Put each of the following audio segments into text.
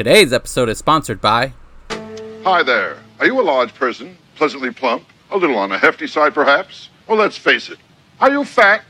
Today's episode is sponsored by. Hi there. Are you a large person, pleasantly plump, a little on the hefty side perhaps? Well, let's face it. Are you fat?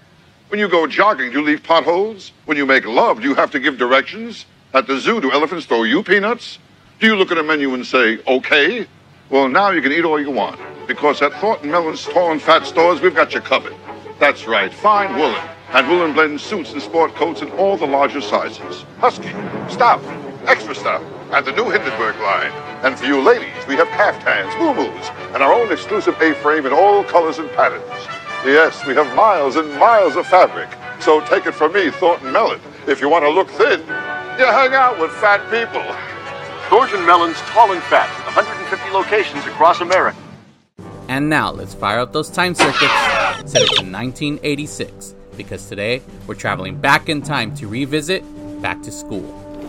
When you go jogging, do you leave potholes? When you make love, do you have to give directions? At the zoo, do elephants throw you peanuts? Do you look at a menu and say, okay? Well, now you can eat all you want. Because at Thornton Mellon's tall and fat stores, we've got you covered. That's right, fine woolen. And woolen blend suits and sport coats in all the larger sizes. Husky, stout, extra stuff and the new Hindenburg line. And for you ladies, we have caftans, moo-moos, and our own exclusive A-frame in all colors and patterns. Yes, we have miles and miles of fabric. So take it from me, Thornton Mellon. If you want to look thin, you hang out with fat people. Thornton Mellon's Tall and Fat, 150 locations across America. And now let's fire up those time circuits, set it to 1986, because today we're traveling back in time to revisit Back to School.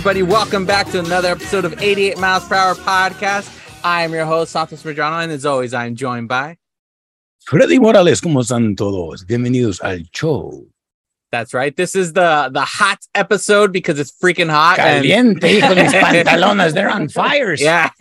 Everybody, welcome back to another episode of 88 Miles Per Hour Podcast. I am your host, Santos Medrano, and as always, I'm joined by. Freddy Morales, ¿cómo están todos? Bienvenidos al show. That's right. This is the the hot episode because it's freaking hot. and- Caliente, hijo, mis pantalones, they're on fire. Yeah.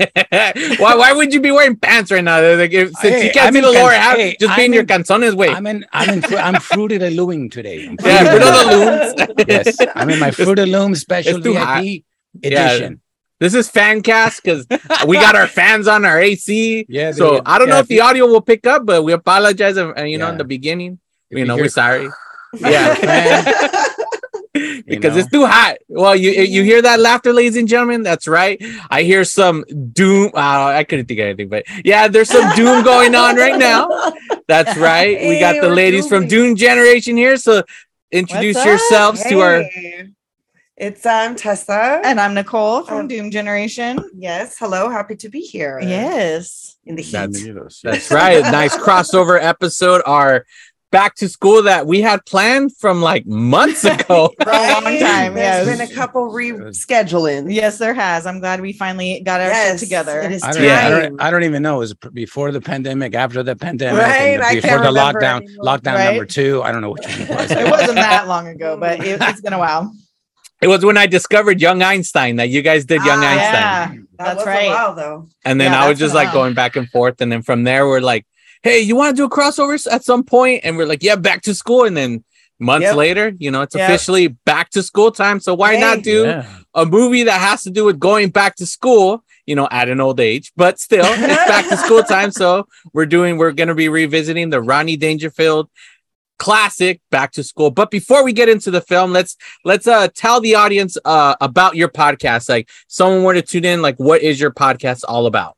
why why would you be wearing pants right now? Like, if- since Hey, you can't I'm see the lower can- half, hey, just be in your canzones way. I'm in, I'm in, I'm Fruit of the Loom today. Yeah, Fruit Fruit of of the the Looms. Yes, I'm in my Fruit of Loom special too hot. VIP Yeah. edition. This is fan cast because we got our fans on our AC. Yeah, So. I don't know Yeah, if the audio will pick up, but we apologize. uh, You know, in the beginning, you know, we're sorry. Yeah. because know? it's too hot. Well, you you hear that laughter, ladies and gentlemen? That's right. I hear some doom. Uh, I couldn't think of anything, but yeah, there's some doom going on right now. That's right. we got the we're ladies from. Doom Generation here. So introduce What's up? yourselves to our. Hey. It's um Tessa. And I'm Nicole from Um, Doom Generation. yes, hello, happy to be here. Yes. In the heat. That's right. Nice crossover episode. Our back to school that we had planned from like months ago. For a long time. There's Yes. been a couple rescheduling. Yes, there has. I'm glad we finally got our Yes, shit together. it is I don't, Yeah. I, don't, I don't even know. It was before the pandemic, after the pandemic, Right, and before the lockdown, anymore. lockdown Right? number two? I don't know which one it was. It wasn't that long ago, but it, it's been a while. It was when I discovered Young Einstein that you guys did Young Ah, Einstein. Yeah, That that's was right. a while though. And then Yeah, I was just like while. going back and forth. And then from there, we're like, hey, you want to do a crossover at some point? And we're like, yeah, back to school. And then months Yep. later, you know, it's Yep. officially back to school time. So why Hey. not do Yeah. a movie that has to do with going back to school, you know, at an old age, but still, it's back to school time. So we're doing, we're going to be revisiting the Rodney Dangerfield classic back to school but before we get into the film let's let's uh tell the audience uh about your podcast like someone were to tune in like what is your podcast all about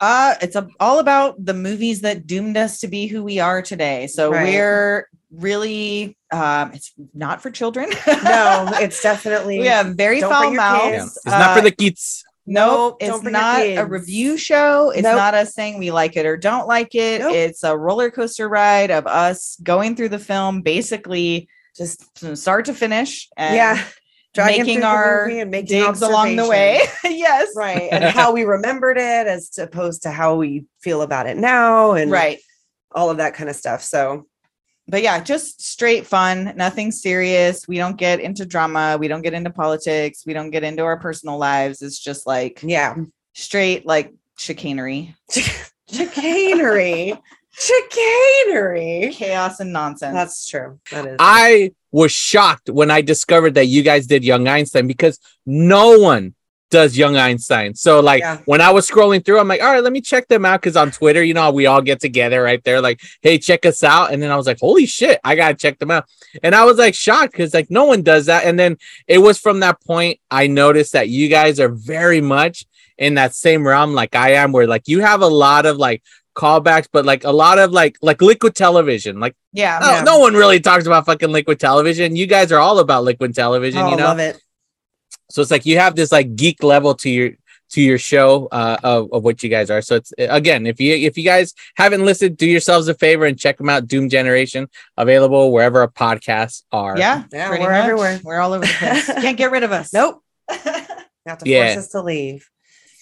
Uh, it's a, all about the movies that doomed us to be who we are today. So Right. we're really, um, it's not for children. No, it's definitely we have very foul bring your mouths. yeah. kids. it's not for Uh, the kids Nope, Nope, it's don't bring your not a review show. It's Nope. not us saying we like it or don't like it. Nope. It's a roller coaster ride of us going through the film, basically just from start to finish. And yeah. Dragging making our and making digs along the way. yes, right. And how we remembered it as opposed to how we feel about it now and right. all of that kind of stuff. So But yeah, just straight fun, nothing serious. We don't get into drama. We don't get into politics. We don't get into our personal lives. It's just like yeah. straight like chicanery, Chicanery. Chicanery. chaos, and nonsense. That's true. That is i was shocked when i discovered that you guys did young einstein because no one does young einstein. So like Yeah. when i was scrolling through i'm like all right let me check them out because on twitter you know how we all get together right there like hey check us out. And then i was like holy shit i gotta check them out. And i was like shocked because like no one does that. And then it was from that point i noticed that you guys are very much in that same realm like i am where like you have a lot of like callbacks, but like a lot of like like liquid television. Like Yeah. no, Yeah. no one really talks about fucking liquid television. You guys are all about liquid television, Oh, you know. love it. So it's like you have this like geek level to your to your show uh, of, of what you guys are. So it's again, if you if you guys haven't listened, do yourselves a favor and check them out. Doom Generation available wherever a podcasts are. Yeah. Yeah, we're much. everywhere. We're all over the place. Can't get rid of us. Nope. You have to Yeah. force us to leave.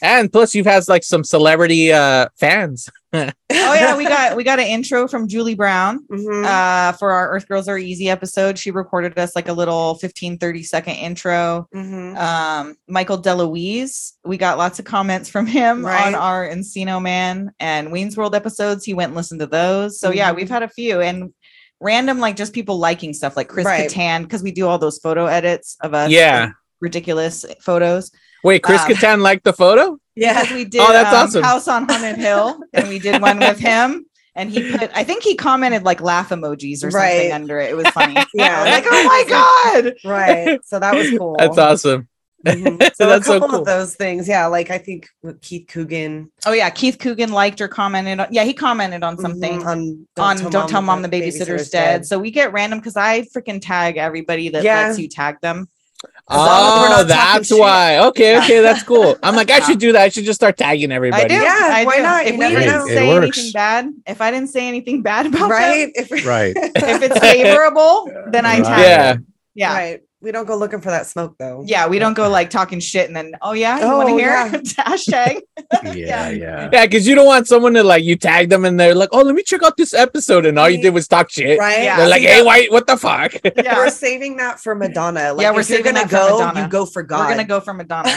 And plus, you've had like some celebrity uh fans. oh yeah, we got we got an intro from Julie Brown. Mhm. uh for our earth girls are easy episode she recorded us like a little 15 30 second intro Mhm. um michael deluise we got lots of comments from him Right. on our encino man and wayne's world episodes he went and listened to those so yeah Mhm. we've had a few and random like just people liking stuff like chris Right. Kattan because we do all those photo edits of us Yeah. ridiculous photos Wait, Chris Um, Kattan liked the photo? because we did Oh, that's um, awesome. house on haunted hill and we did one with him and he put i think he commented like laugh emojis or something Right. under it it was funny Yeah. Like oh my god Right. So that was cool. That's awesome. Mhm. So That's a so couple cool. of those things. Yeah. Like I think with Keith Coogan Oh yeah, Keith Coogan liked or commented. On, yeah, he commented on something mhm, on on "Don't Tell Mom the Babysitter's Dead." So we get random because I freaking tag everybody that Yeah. lets you tag them. Oh, not talking that's shit. why. Okay, okay, that's cool. I'm like, I should do that. I should just start tagging everybody. I do. Yeah, I why do. not? If You we never didn't know. Say anything bad, if I didn't say anything bad about right. them, If Right. if it's favorable, then I Right. tag. Yeah. them. Yeah. Right. We don't go looking for that smoke though. Yeah, we don't go like talking shit and then, oh yeah, you Oh, want to hear yeah. hashtag? Yeah, yeah. Yeah, because you don't want someone to like you tag them and they're like, oh, let me check out this episode, and all you did was talk shit. Right. Yeah. They're like, hey, that- why? What the fuck? Yeah, We're saving that for Madonna. Like, Yeah, we're if you're saving gonna that for go, Madonna. you go for God. we're gonna go for Madonna.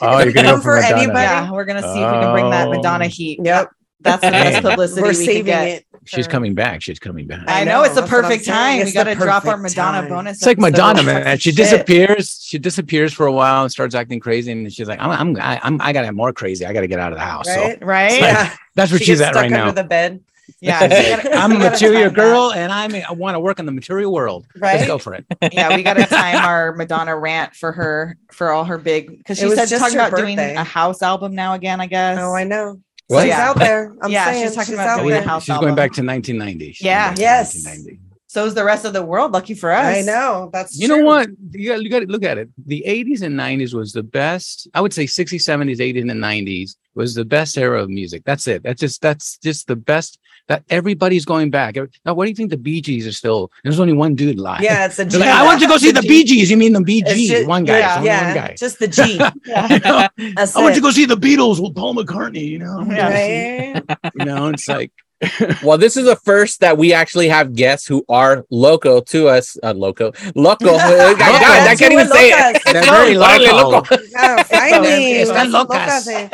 Oh, you're gonna go Come for for Madonna. anybody. yeah, we're gonna see if we can bring that. Madonna heat. Yep. That's the best publicity We're we can saving get. it. She's coming back. She's coming back. I, I know, know, it's the that's what I'm perfect saying. time. It's we got to drop our perfect Madonna time. bonus. It's like episode. Madonna, man. She Shit. disappears. She disappears for a while and starts acting crazy, and she's like, "I'm, I'm, I, I'm, I gotta have more crazy. I gotta get out of the house." Right. So right? Yeah. that's where She she's gets at stuck right under now. the bed. Yeah, we gotta- I'm a we gotta material time that. girl, and I'm, I want to work in the material world. Let's Right. go for it. yeah, we got to time our Madonna rant for her for all her big because It she was said just talking her about doing birthday. a house album now again. I guess. Oh, I know. What? She's Yeah. out there. I'm Yeah, saying she's talking she's about out doing a there. house She's album. going back to 1990. She's Yeah. Yes. 1990. So is the rest of the world. Lucky for us. I know. That's You know what? You got, you got to look at it. The 80s and 90s was the best. I would say 60s, 70s, 80s, and 90s was the best era of music. That's it. That's just that's just the best. That everybody's going back. Now, what do you think the Bee Gees are still? There's only one dude live. Yeah, it's a G. They're like, I want to go see the Bee Gees. You mean the Bee Gees? just- one guy. yeah, Yeah, one guy. just the G. Yeah. You know? That's I want it. to go see the Beatles with Paul McCartney. You know, Yeah. Right? you know, it's like Well, this is the first that we actually have guests who are loco to us. Uh, loco, loco. God, God, I can't even say it. They're very Órale, loco. Yeah, finally. Están Las locas. eh.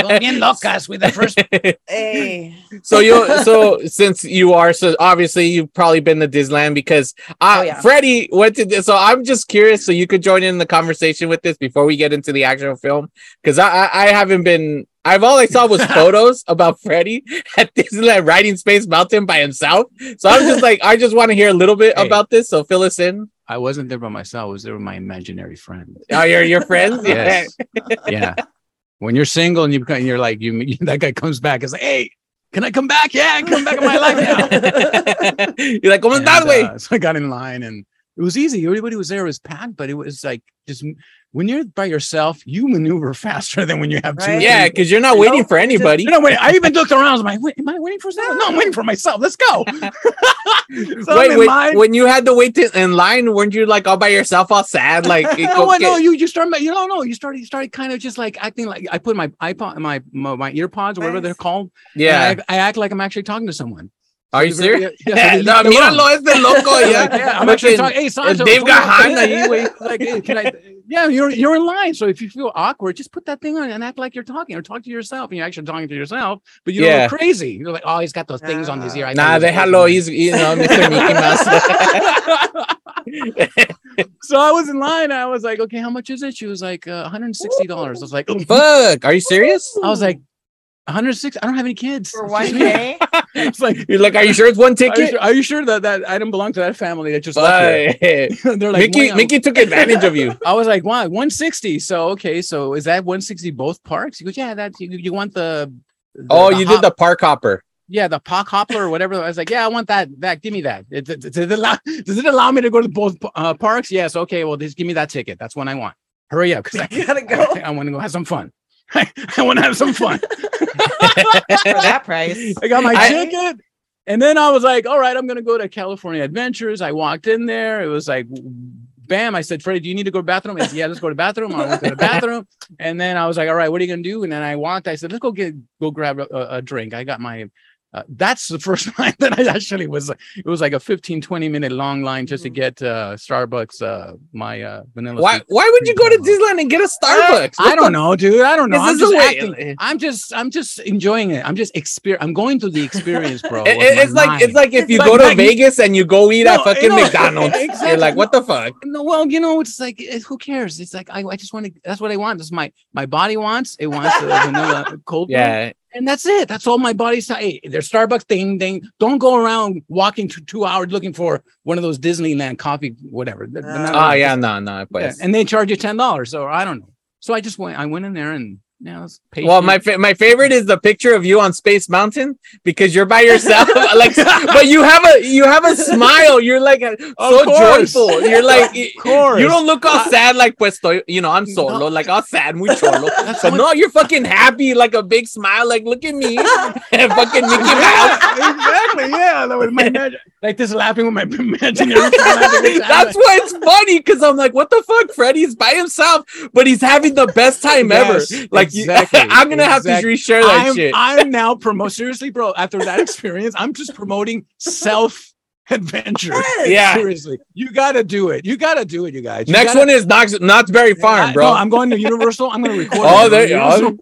Son bien locas with the first. Hey. so you so since you are so obviously you've probably been to Disneyland because uh Oh, yeah. Freddie went to so I'm just curious so you could join in the conversation with this before we get into the actual film because I, I I haven't been I've all I saw was photos about Freddie at Disneyland riding Space Mountain by himself so I'm just like I just want to hear a little bit Hey. about this so fill us in I wasn't there by myself. I was there with my imaginary friend. oh you're your friends Yes. yeah. When you're single and you become, you're like you that guy comes back. It's like, hey, can I come back? Yeah, I can come back in my life now. you're like ¿Cómo And, estás güey uh, so I got in line and it was easy. Everybody was there. It was packed, but it was like just when you're by yourself, you maneuver faster than when you have two. Right. yeah because you're not You waiting know, for anybody You know, wait, I even looked around. I was like, wait, am I waiting for someone? No, I'm waiting for myself. Let's go. so Wait, wait, when you had to wait to, in line, weren't you like all by yourself, all sad? Like, it no, know you. You start. You don't know. You started. You started kind of just like acting like I put my iPod, my my, my ear pods, or whatever they're called. yeah. I, I act like I'm actually talking to someone. Are you serious? Yeah, yeah, so they no, leave me alone. míralo, loco. Yeah, Yeah, yeah, I'm actually Fucking- talking. Hey, Sancho, Dave come on. Gahan ahí, güey. like, hey, can I? Yeah, you're you're in line. So if you feel awkward, just put that thing on and act like you're talking, or talk to yourself, and you're actually talking to yourself, but you don't Yeah. look crazy. You're like, oh, he's got those things on his ear. I thought Nah, he was déjalo. He's, you know, Mr. Mickey Mouse. so I was in line. I was like, okay, how much is it? She was like, uh, 160 dollars. I was like, Fuck. Are you serious? I was like, 106. I don't have any kids. For one day. It's like, You're like, are you sure it's one are you, ticket? sure, are you sure that that I don't belong to that family that just left Fuck. They're like, Mickey, "Wow." Mickey took advantage of you. I was like, wow, 160. So okay, so is that 160 both parks? He goes, yeah, that you, you want the the- Oh, the you hop- did the park hopper. yeah, the park Hopper or whatever. I was like, yeah, I want that. That give me that. It- Does it, does it allow, does it allow me to go to both uh, parks? Yes. Okay. Well, just give me that ticket. That's what I want. Hurry up, because I, gotta go. I, want to go have some fun. I, want to have some fun. For that price. I got my I- ticket. And then I was like, all right, I'm going to go to California Adventures. I walked in there. It was like, bam. I said, Freddie, do you need to go to the bathroom? He said, yeah, let's go to the bathroom. I went to the bathroom. And then I was like, all right, what are you going to do? And then I walked. I said, let's go get, go grab a, a- a drink. I got my, uh, that's the first time that I actually was, it was like a 15, 20 minute long line just to get uh, Starbucks, uh, my uh, vanilla. Why? Why would you go to Disneyland and get a Starbucks? I don't know, dude. I don't know. This I'm just acting. I'm just, I'm just enjoying it. I'm just experience. I'm going through the experience, bro. It- it- it's like it's like if It's you like- go to like- Vegas and you go eat at fucking you know, McDonald's. You're like, what the fuck? no, well, you know, it's like eh, who cares? It's like I, I just want to. That's what I want. That's my my body wants. It wants a vanilla cold. Yeah, and that's it. That's all my body's. Hey, there's Starbucks. Ding ding. Don't go around walking to two hours looking for one of those Disneyland coffee, whatever. They're- they're ah. not ah, Oh like yeah, this. no, no. Yeah, and they charge you ten dollars. So I don't know. So I just went. I went in there and now it's Well, my fa- my favorite is the picture of you on Space Mountain because you're by yourself, like, but you have a you have a smile. You're like a, so course. joyful. You're like, y- course. you don't look all uh, sad like pues estoy, you know, I'm solo, like all sad, muy cholo. So no, you're fucking happy, like a big smile, like look at me, and fucking Mickey Mouse. exactly. Yeah, that was my imag- like this laughing with my imaginary. That's why it's funny because I'm like, what the fuck? Freddy's by himself, but he's having the best time Yes, ever. Like, you- exactly, I'm gonna have to exactly. reshare that I'm, shit. I'm now promote seriously, bro. After that experience, I'm just promoting self adventure. Yeah. seriously, you got to do it. You got to do it, you guys. You Next gotta- one is Knox, Knott's Berry Farm, I- bro. no, I'm going to Universal. I'm going to record. Oh, there you go.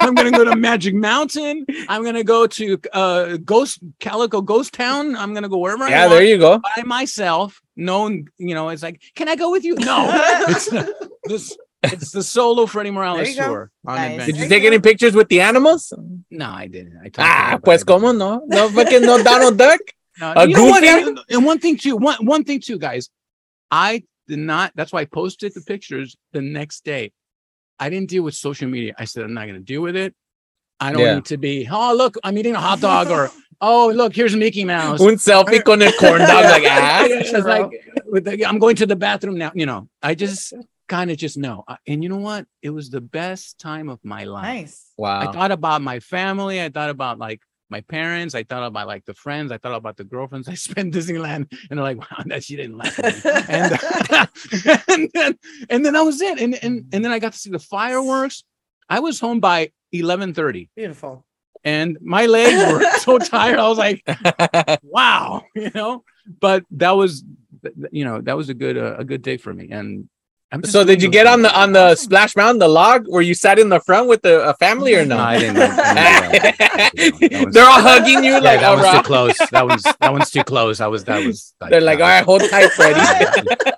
I'm going to go to Magic Mountain. I'm going to go to uh, Ghost Calico Ghost Town. I'm going to go wherever I yeah, want there you go. by myself. No, you know, it's like, can I go with you? No, it's not. This, it's the solo Freddie Morales you tour on Nice. adventure. Did you take any pictures with the animals? No, I didn't. I talked Ah, about pues como no? No fucking no Donald Duck. No, a you know what? goofy? And, and one thing too, one one thing too, guys. I did not. That's why I posted the pictures the next day. I didn't deal with social media. I said I'm not going to deal with it. I don't Yeah. need to be. Oh, look, I'm eating a hot dog, or oh, look, here's Mickey Mouse. Un selfie con el corn dog, like ah. It's like the, I'm going to the bathroom now. You know, I just kind of just know. And you know what? It was the best time of my life. Nice. Wow. I thought about my family. I thought about like my parents. I thought about like the friends. I thought about the girlfriends I spent Disneyland, and they're like, "Wow, that she didn't like and, and then and then that was it. And and and then I got to see the fireworks. I was home by eleven thirty, Beautiful. and my legs were so tired. I was like, "Wow," you know. But that was, you know, that was a good uh, a good day for me. And So did you get on the on the Splash Mountain, the log, where you sat in the front with the a family or No, no? I didn't. I didn't do that. That was- They're all hugging you Yeah, like, that all one's too close. That one's that one's too close. I was that was. They're like, all right, hold tight, Freddie.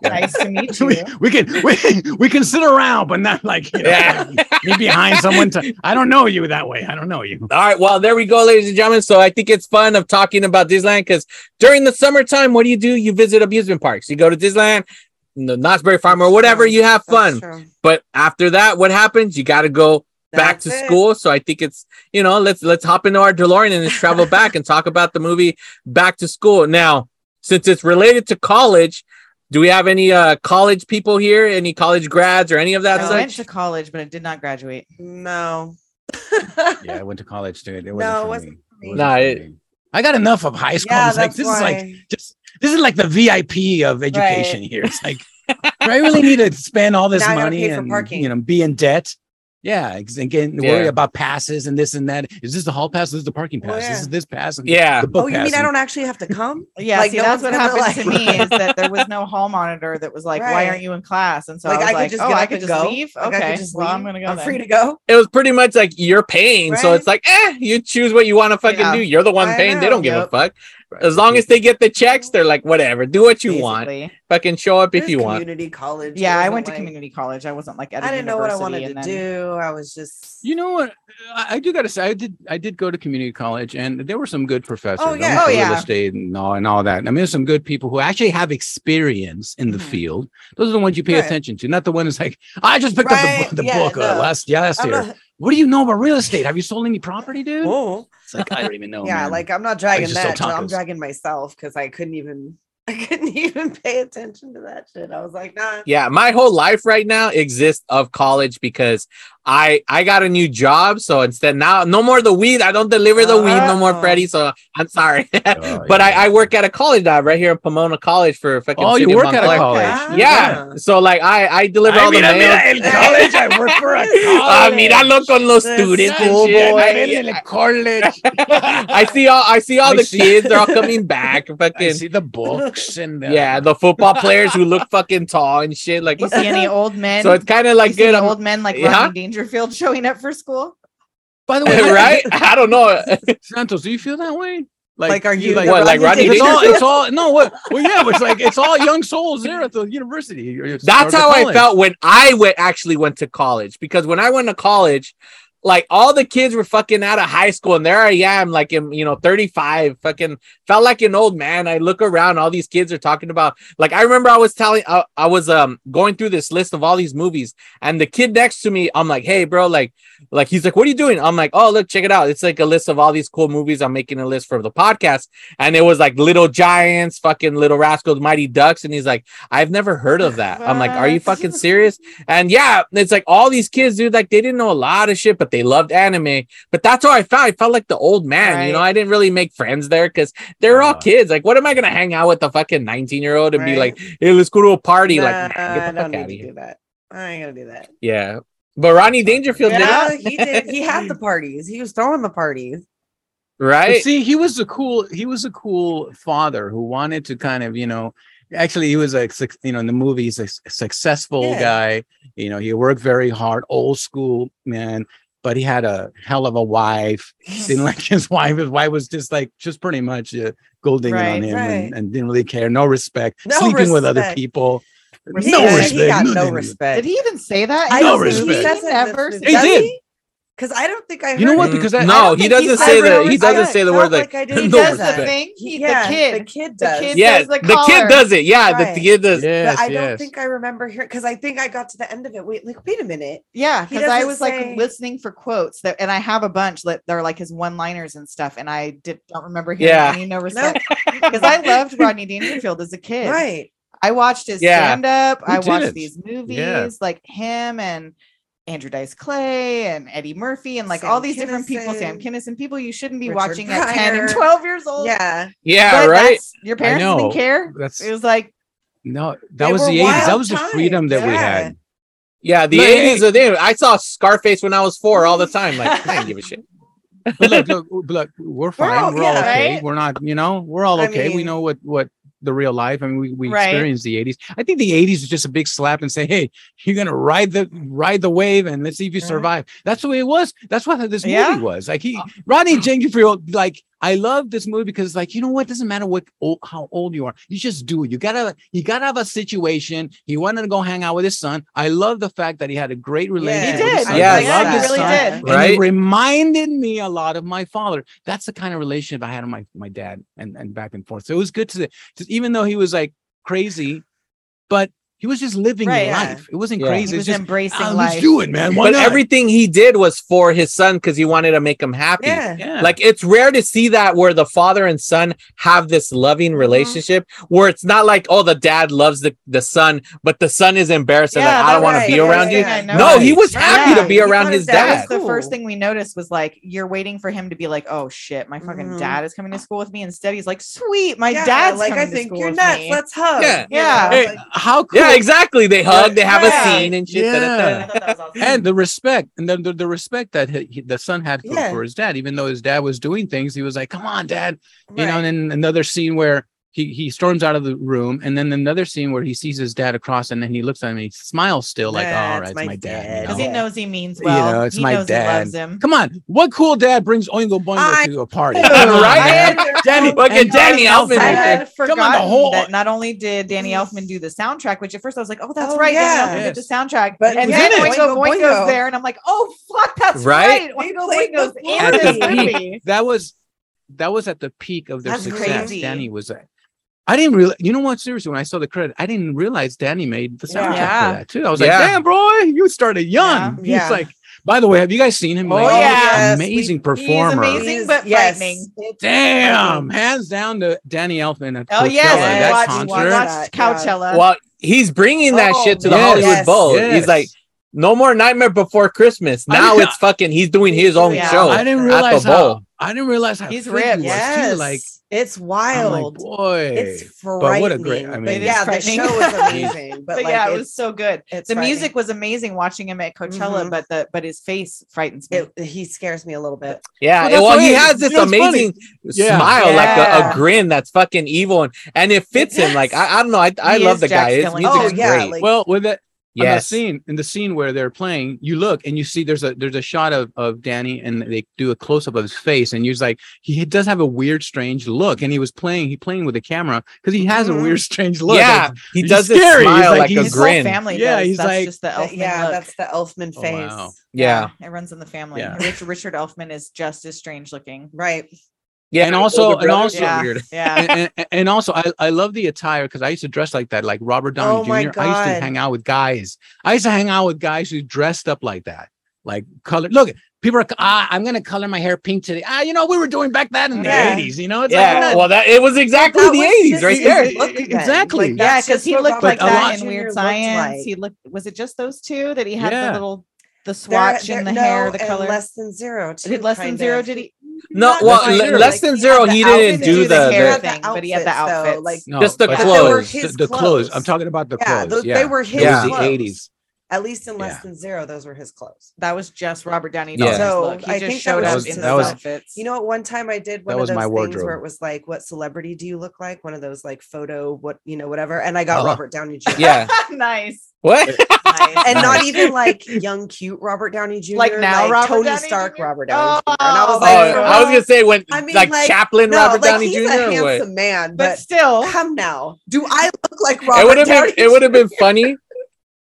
Nice to meet you. we, we can we, we can sit around, but not like you know, Yeah. me behind someone. To, I don't know you that way. I don't know you. All right, well, there we go, ladies and gentlemen. So I think it's fun of talking about Disneyland because during the summertime, what do you do? You visit amusement parks. You go to Disneyland, the Knott's Berry Farm, or whatever. true. You have That's fun. true. But after that, what happens? You got to go back to it. school. So I think it's you know let's let's hop into our DeLorean and let's travel back and talk about the movie Back to School. Now, since it's related to college, do we have any uh college people here? Any college grads or any of that I such? went to college, but I did not graduate. No. Yeah, I went to college too. It wasn't it for wasn't me. for me. It wasn't Nah, for it- me. I got enough of high school. Yeah, It's like that's this is like just this is like the VIP of education here. It's like do I really need to spend all this Now money and parking. you know be in debt. Yeah, ex- and getting Yeah. worry about passes and this and that. Is this the hall pass? This is the parking pass. Oh, This yeah. is this pass. And Yeah. the book Oh, you mean pass I don't actually have to come? Yeah, Like, see, no that's what gonna, to me is that there was no hall monitor that was like, "Why aren't you in class?" And so like I was I could like, just "Oh, I could just go. leave." Like, I Okay, could just well, I'm gonna go. I'm then. free to go. it was pretty much like you're paying, so it's like, eh, you choose what you want to fucking Yeah. do. You're the one I paying; they don't give a yep. Fuck. As long as they get the checks, they're like, whatever, do what you want. Basically. Fucking show up if There's you want. community college. Yeah, I wasn't went to like- community college. I wasn't like at I a didn't know what I wanted to then- do. I was just. You know what? I, I do got to say, I did. I did go to community college, and there were some good professors. I went yeah. to Oh, real estate and all and all that. I mean, there's some good people who actually have experience in the Mhm. field. Those are the ones you pay Right. attention to, not the ones like I just picked up the, book- the yeah, book uh, last yeah last I'm year. not- what do you know about real estate? Have you sold any property, dude? Oh. It's like I don't even know. yeah, man. like I'm not dragging just sell that. I'm dragging myself because I couldn't even I couldn't even pay attention to that shit. I was like, nah. Yeah, my whole life right now exists of college because I I got a new job. So instead now no more the weed. I don't deliver the weed no more, Oh. Freddie. So I'm sorry. Oh, but yeah. I, I work at a college now right here in Pomona College for fucking Oh, you City of work at a college. Ah. Yeah. So like I I deliver all the mail. college. I work for a Ah, míralo con los The students and schoolboy. shit. I'm I, in the college. I see all I see all I the see- kids. They're all coming back. Fucking I Fucking see the books and the, yeah, the football players who look fucking tall and shit. Like You see any old men? so it's kind of like see good. any old men like Yeah. Rodney Dangerfield showing up for school? By the way, right? I don't know. Santos, do you feel that way? Like, like are you like, What, like Rodney it's all, it's all no what well yeah it's like it's all young souls there at the university or- or That's the how I felt when I went actually went to college because when I went to college, like all the kids were fucking out of high school and there I am like in you know 35 fucking felt like an old man. I look around all these kids are talking about like I remember I was telling I, I was um going through this list of all these movies and the kid next to me I'm like hey bro like like he's like what are you doing? I'm like oh look check it out. It's like a list of all these cool movies. I'm making a list for the podcast. And it was like Little Giants fucking Little Rascals Mighty Ducks and he's like I've never heard of that. I'm like are you fucking serious? And yeah, it's like all these kids, dude, like they didn't know a lot of shit, but they loved anime. But that's how I felt. I felt like the old man, you know. I didn't really make friends there because they're all Uh. kids. Like, what am I gonna hang out with the fucking 19 year old and be like, hey, let's go to a party? Nah, like, nah, I get the don't fuck need out of to here. do that. I ain't gonna do that. Yeah. But Rodney Dangerfield Yeah, did it, he did. He had the parties. He was throwing the parties. But right? see, he was a cool, he was a cool father who wanted to kind of, you know, actually he was a, you know, in the movie, he's a s- successful Yeah. guy. You know, he worked very hard, old school man, but he had a hell of a wife. Didn't like his wife. His wife was just like, just pretty much uh, gold digging Right, on him right. and, and didn't really care. No respect. No Sleeping with other people. He, no respect. he got no nothing. respect. Did he even say that? I No don't respect. He says it ever. this said. He that. Does did. Because I don't think I. You know what? it. Because I- I no, don't he doesn't said say it. the he doesn't say the felt word like, like I didn't He no does hear the thing. He, yeah, the kid. The kid The does. kid yeah, does the the kid does it. Yeah, Right. the kid does. Yes, but I don't yes. think I remember here because I think I got to the end of it. Wait, like, wait a minute. Yeah, because I was say- like listening for quotes that, and I have a bunch that they're like his one-liners and stuff, and I did don't remember hearing Yeah. any no respect because I loved Rodney Dangerfield as a kid. Right. I watched his Yeah. stand-up. Who I watched didn't? these movies, Yeah. like him and Andrew Dice Clay and Eddie Murphy and like Sam all these different people, Sam Kinison. Kinison, people you shouldn't be Richard watching at 10 and 12 years old. Yeah. Yeah, But right. Your parents didn't care. That's It was like, no, that was the 80s. That wild was the freedom that we had. Yeah, the Look, eighties hey. of them. I saw Scarface when I was four all the time. Like, I didn't give a shit. but look, look, look, we're fine. all- we're all yeah, okay. right? We're not, you know, we're all I okay. we know what what the real life. I mean, we, we Right. experienced the 80s. I think the 80s is just a big slap and say, hey, you're gonna ride the ride the wave and let's see if you Right. survive. That's the way it was. That's what this movie Yeah. was. Like he uh, Rodney Dangerfield, like I love this movie because like, you know what? doesn't matter what old, how old you are, you just do it. You gotta you gotta have a situation. He wanted to go hang out with his son. I love the fact that he had a great relationship. he with his did. son. Yes. I Yeah, love he his really son. did. And Right. it reminded me a lot of my father. That's the kind of relationship I had with my my dad and and back and forth. So it was good to, to even though he was like crazy, but he was just living Right, yeah. life. It wasn't Yeah. crazy. he It was was just embracing "Ah, life. let's do it, man. Why but not? everything he did was for his son because he wanted to make him happy. Yeah. yeah. Like it's rare to see that where the father and son have this loving Mm-hmm. relationship where it's not like oh the dad loves the, the son but the son is embarrassed and like I don't that want to be around first you. thing I No, he was happy Yeah, to be he around his his dad was dad. the first thing we noticed was like you're waiting for him to be like, oh shit, my fucking Mhm. dad is coming to school with me. Instead, he's like, sweet, my yeah, dad's like I coming to think school you're nuts. me. Let's hug. Yeah. Yeah. Hey, how cool. Yeah, exactly. They hug, they have Yeah. a scene and shit. da, da, Yeah. da. and the respect and the, the, the respect that he, he- the son had for, Yeah. for his dad, even though his dad was doing things, he was like, "Come on, dad," you know. And then another scene where he he storms out of the room, and then another scene where he sees his dad across, and then he looks at him, and he smiles still, like, Yeah, "All right, it's it's my my dad." dad. you Because know? he knows he means You well. know, it's he my knows dad. loves him. Come on, what cool dad brings Oingo Boingo I- to a party? Right? Come on, Danny, Fucking and Danny Elfman I right had there. Come on, the whole- that not only did Danny Elfman do the soundtrack, which at first I was like, oh, that's Oh, right. yeah. Danny Elfman did the soundtrack. But and then was in it. Oingo Oingo Boingo's Boingo. there. And I'm like, oh, fuck, that's Right? right. Oingo played Boingo's in At the this movie. that was that was at the peak of their That's success. crazy. Danny was at. I didn't really, You know what? Seriously, when I saw the credit, I didn't realize Danny made the soundtrack Yeah. for that too. I was Yeah. like, "Damn, bro, you started young." Yeah. He's like, By the way, have you guys seen him? Oh, lately? yes. amazing He's performer. amazing. but yes, frightening. it's Damn, hands down to Danny Elfman at Oh Coachella, yes, Coachella, that watch, concert. watch that. Coachella. Well, he's bringing that Oh, shit to the yes, Hollywood yes, Bowl. yes. He's like, no more Nightmare Before Christmas. Now didn't- it's fucking. He's doing his own Yeah. show. I didn't at realize the how bowl. I didn't realize how He's fit ripped. he was Yes, too. Like, it's I'm like, wild. boy, it's But what a great- I mean- yeah, the show was amazing. But, but like, yeah, it was so good. The music was amazing watching him at Coachella, Mhm. but the but his face frightens me. It, he scares me a little bit. Yeah, Well, well, he has this You funny. amazing Yeah. smile, like a, a grin that's fucking evil, and, and it fits him. Like I, I don't know, I, I He love is the guy. Jack His Skellington. music's Oh, yeah, great. like- well, with that. In the yes, scene, in the scene where they're playing, you look and you see there's a there's a shot of, of Danny and they do a close up of his face and you're just like he does have a weird strange look and he was playing he playing with the camera because he has a Mhm. weird strange look. yeah, Like, he does this scary. He's smile like- like, a he's his whole grin. family. Yeah, does. he's That's like- just the That- Elfman yeah, look. that's the Elfman Oh, face. wow. Yeah, it runs in the family. Yeah. Richard, Richard Elfman is just as strange looking. Right. Yeah, and also- and also- yeah, weird. yeah. and, and, and also I, I love the attire because I used to dress like that, like Robert Downey Oh Jr. I used to hang out with guys. I used to hang out with guys who dressed up like that, like color. Look, people are ah, I'm gonna color my hair pink today. Ah, you know, we were doing back that in the Yeah. 80s. You know, it's Yeah, like well, that it was exactly That the was eighties just right there. Exactly. Like, yeah, because he looked like that Jr. in Weird Science. like. He looked. Was it just those two that he had Yeah. the little the There- swatch there- in the no, hair, the color? less than zero. Too, Did less than kind zero? of. Did he? No, well, quite le- less than he zero. had the He didn't didn't do do the. the hair the thing, but he had the outfits, though, like- No, Just the but But clothes. The, the clothes. I'm talking about the Yeah, clothes. those- yeah. they were his It was the clothes. 80s. At least in less Yeah. than zero, those were his clothes. That was just Robert Downey Yeah. So, look. He I just think that showed was up just in his those look. outfits. You know, at one time I did That one of those my things wardrobe. where it was like, "What celebrity do you look like?" One of those like photo, what you know, whatever. And I got Oh. Robert Downey Jr. Yeah. nice. What? nice. and not even like young, cute Robert Downey Jr. Like now Robert Tony Downey Stark, Jr.? Robert Downey oh. Jr. And I Oh, was Oh, like, Like, I was gonna say when I mean, like, like, Chaplin, no, Robert like Downey he's Jr. a or what? handsome man, but but still, come now, do I look like It Robert would have been. Downey? It would have Jr.? been funny.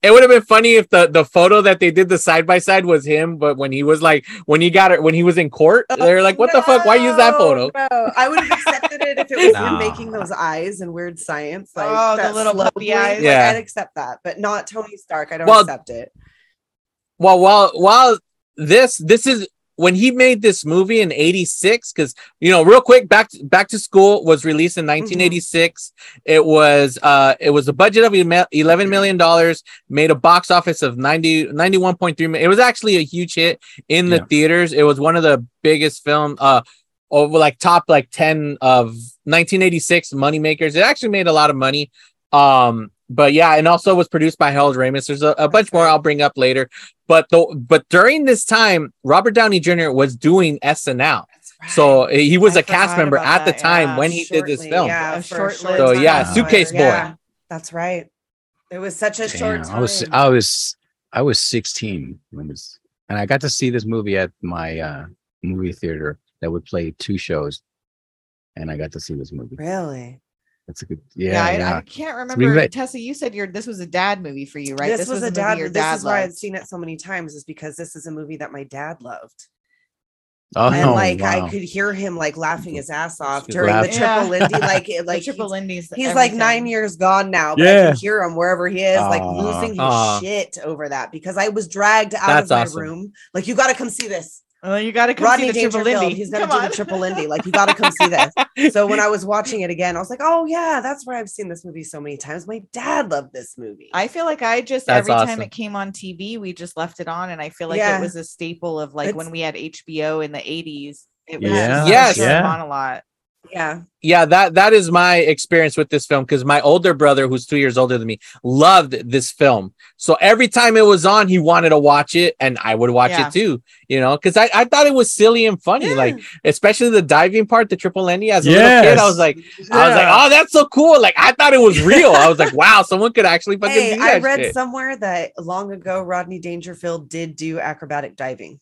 It would have been funny if the the photo that they did the side by side was him, but when he was like when he got it when he was in court, oh, they're like, "What the fuck? Why use that photo?" No, no. I would have accepted it if it was No. him making those eyes and weird science, like Oh, the that little slow puppy blink, eyes. like, Yeah. I'd accept that, but not Tony Stark. I don't Well, accept it. Well, while while this this is when he made this movie in 86 cuz you know real quick back back to school was released in 1986 it was uh it was a budget of 11 million dollars made a box office of 90 91.3 million. it was actually a huge hit in the Yeah. theaters it was one of the biggest film uh over like top like 10 of 1986 money makers it actually made a lot of money um but yeah and also was produced by Harold Ramis there's a, a bunch more I'll bring up later but the but during this time Robert Downey Jr. was doing SNL so he was I a cast member at the that, time yeah. when he did this film yeah, A short-lived So, yeah, Suitcase Boy. Yeah, that's right. It was such a Damn, short time. I was I was I was 16 when this and I got to see this movie at my uh movie theater that would play two shows. And I got to see this movie. really. That's a good Yeah, yeah, I, yeah. I can't remember. read- Tessa, you said your this was a dad movie for you, right? This, was, a dad. your This is why I've seen it so many times, is because this is a movie that my dad loved. Oh, and like wow. I could hear him like laughing his ass off Just during the triple Yeah. Lindy, like it, Like like triple he's, Lindy's. he's like nine years gone now, but I Yeah. can hear him wherever he is, like Aw. losing his Aw. shit over that because I was dragged out of my awesome. room. Like you got to come see this. Well, you got to come Rodney see the triple Dangerfield, Lindy. he's gonna do the triple Lindy. Like you got to come see this. So when I was watching it again, I was like, oh yeah, that's where I've seen this movie so many times. My dad loved this movie. I feel like I just That's every time it came on TV, we just left it on, and I feel like Yeah. it was a staple of like when we had HBO in the '80s. It was Yeah, Yes. yeah. on a lot. Yeah. yeah that that is my experience with this film because my older brother who's two years older than me loved this film so every time it was on he wanted to watch it and i would watch Yeah. it too you know because I, I thought it was silly and funny like especially the diving part the triple Lindy as a little kid i was Yes. like i was like oh that's so cool like i thought it was real i was like wow someone could actually fucking Hey, do I read shit. somewhere that long ago Rodney Dangerfield did do acrobatic diving.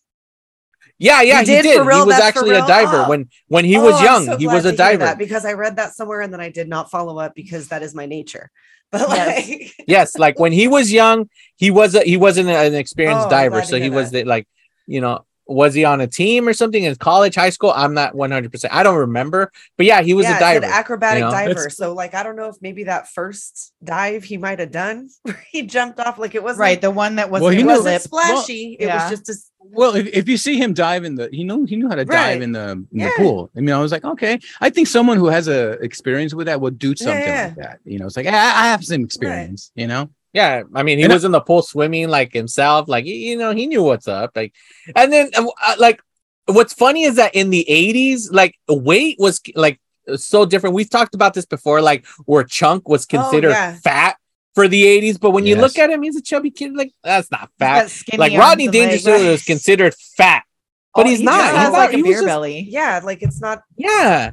Yeah yeah He he did did, for real? he was That's for actually a diver Oh. when when he Oh, was I'm young so he was a diver that because I read that somewhere and then I did not follow up because that is my nature. But Yes. like, yes like when he was young he was a he wasn't an experienced Oh, diver so he was the, like you know was he on a team or something in college, high school? I'm not 100. percent I don't remember, but yeah, he was yeah, a it said diver. acrobatic you know? diver. It's- So like I don't know if maybe that first dive he might have done he jumped off like it wasn't Right, the one that was Well, well, he it knew- wasn't lip. splashy. it yeah. was just a Well, if, if you see him dive in the, he knew he knew how to dive in the, in Yeah. the pool. I mean, I was like, okay, I think someone who has a experience with that would do something yeah. like that. You know, it's like I, I have some experience. You know, Yeah, I mean, he And I- was in the pool swimming like himself, like you know, he knew what's up. Like, and then uh, uh, like, what's funny is that in the '80s, like weight was like so different. We've talked about this before, like where Chunk was considered yeah. fat for the '80s, but when you look at him, he's a chubby kid. Like that's not He's fat. skinny Like Rodney and legs. Dangerfield was considered fat, but Oh, he's he not. just He has was- like a he was beer just- belly. yeah, like it's not Yeah,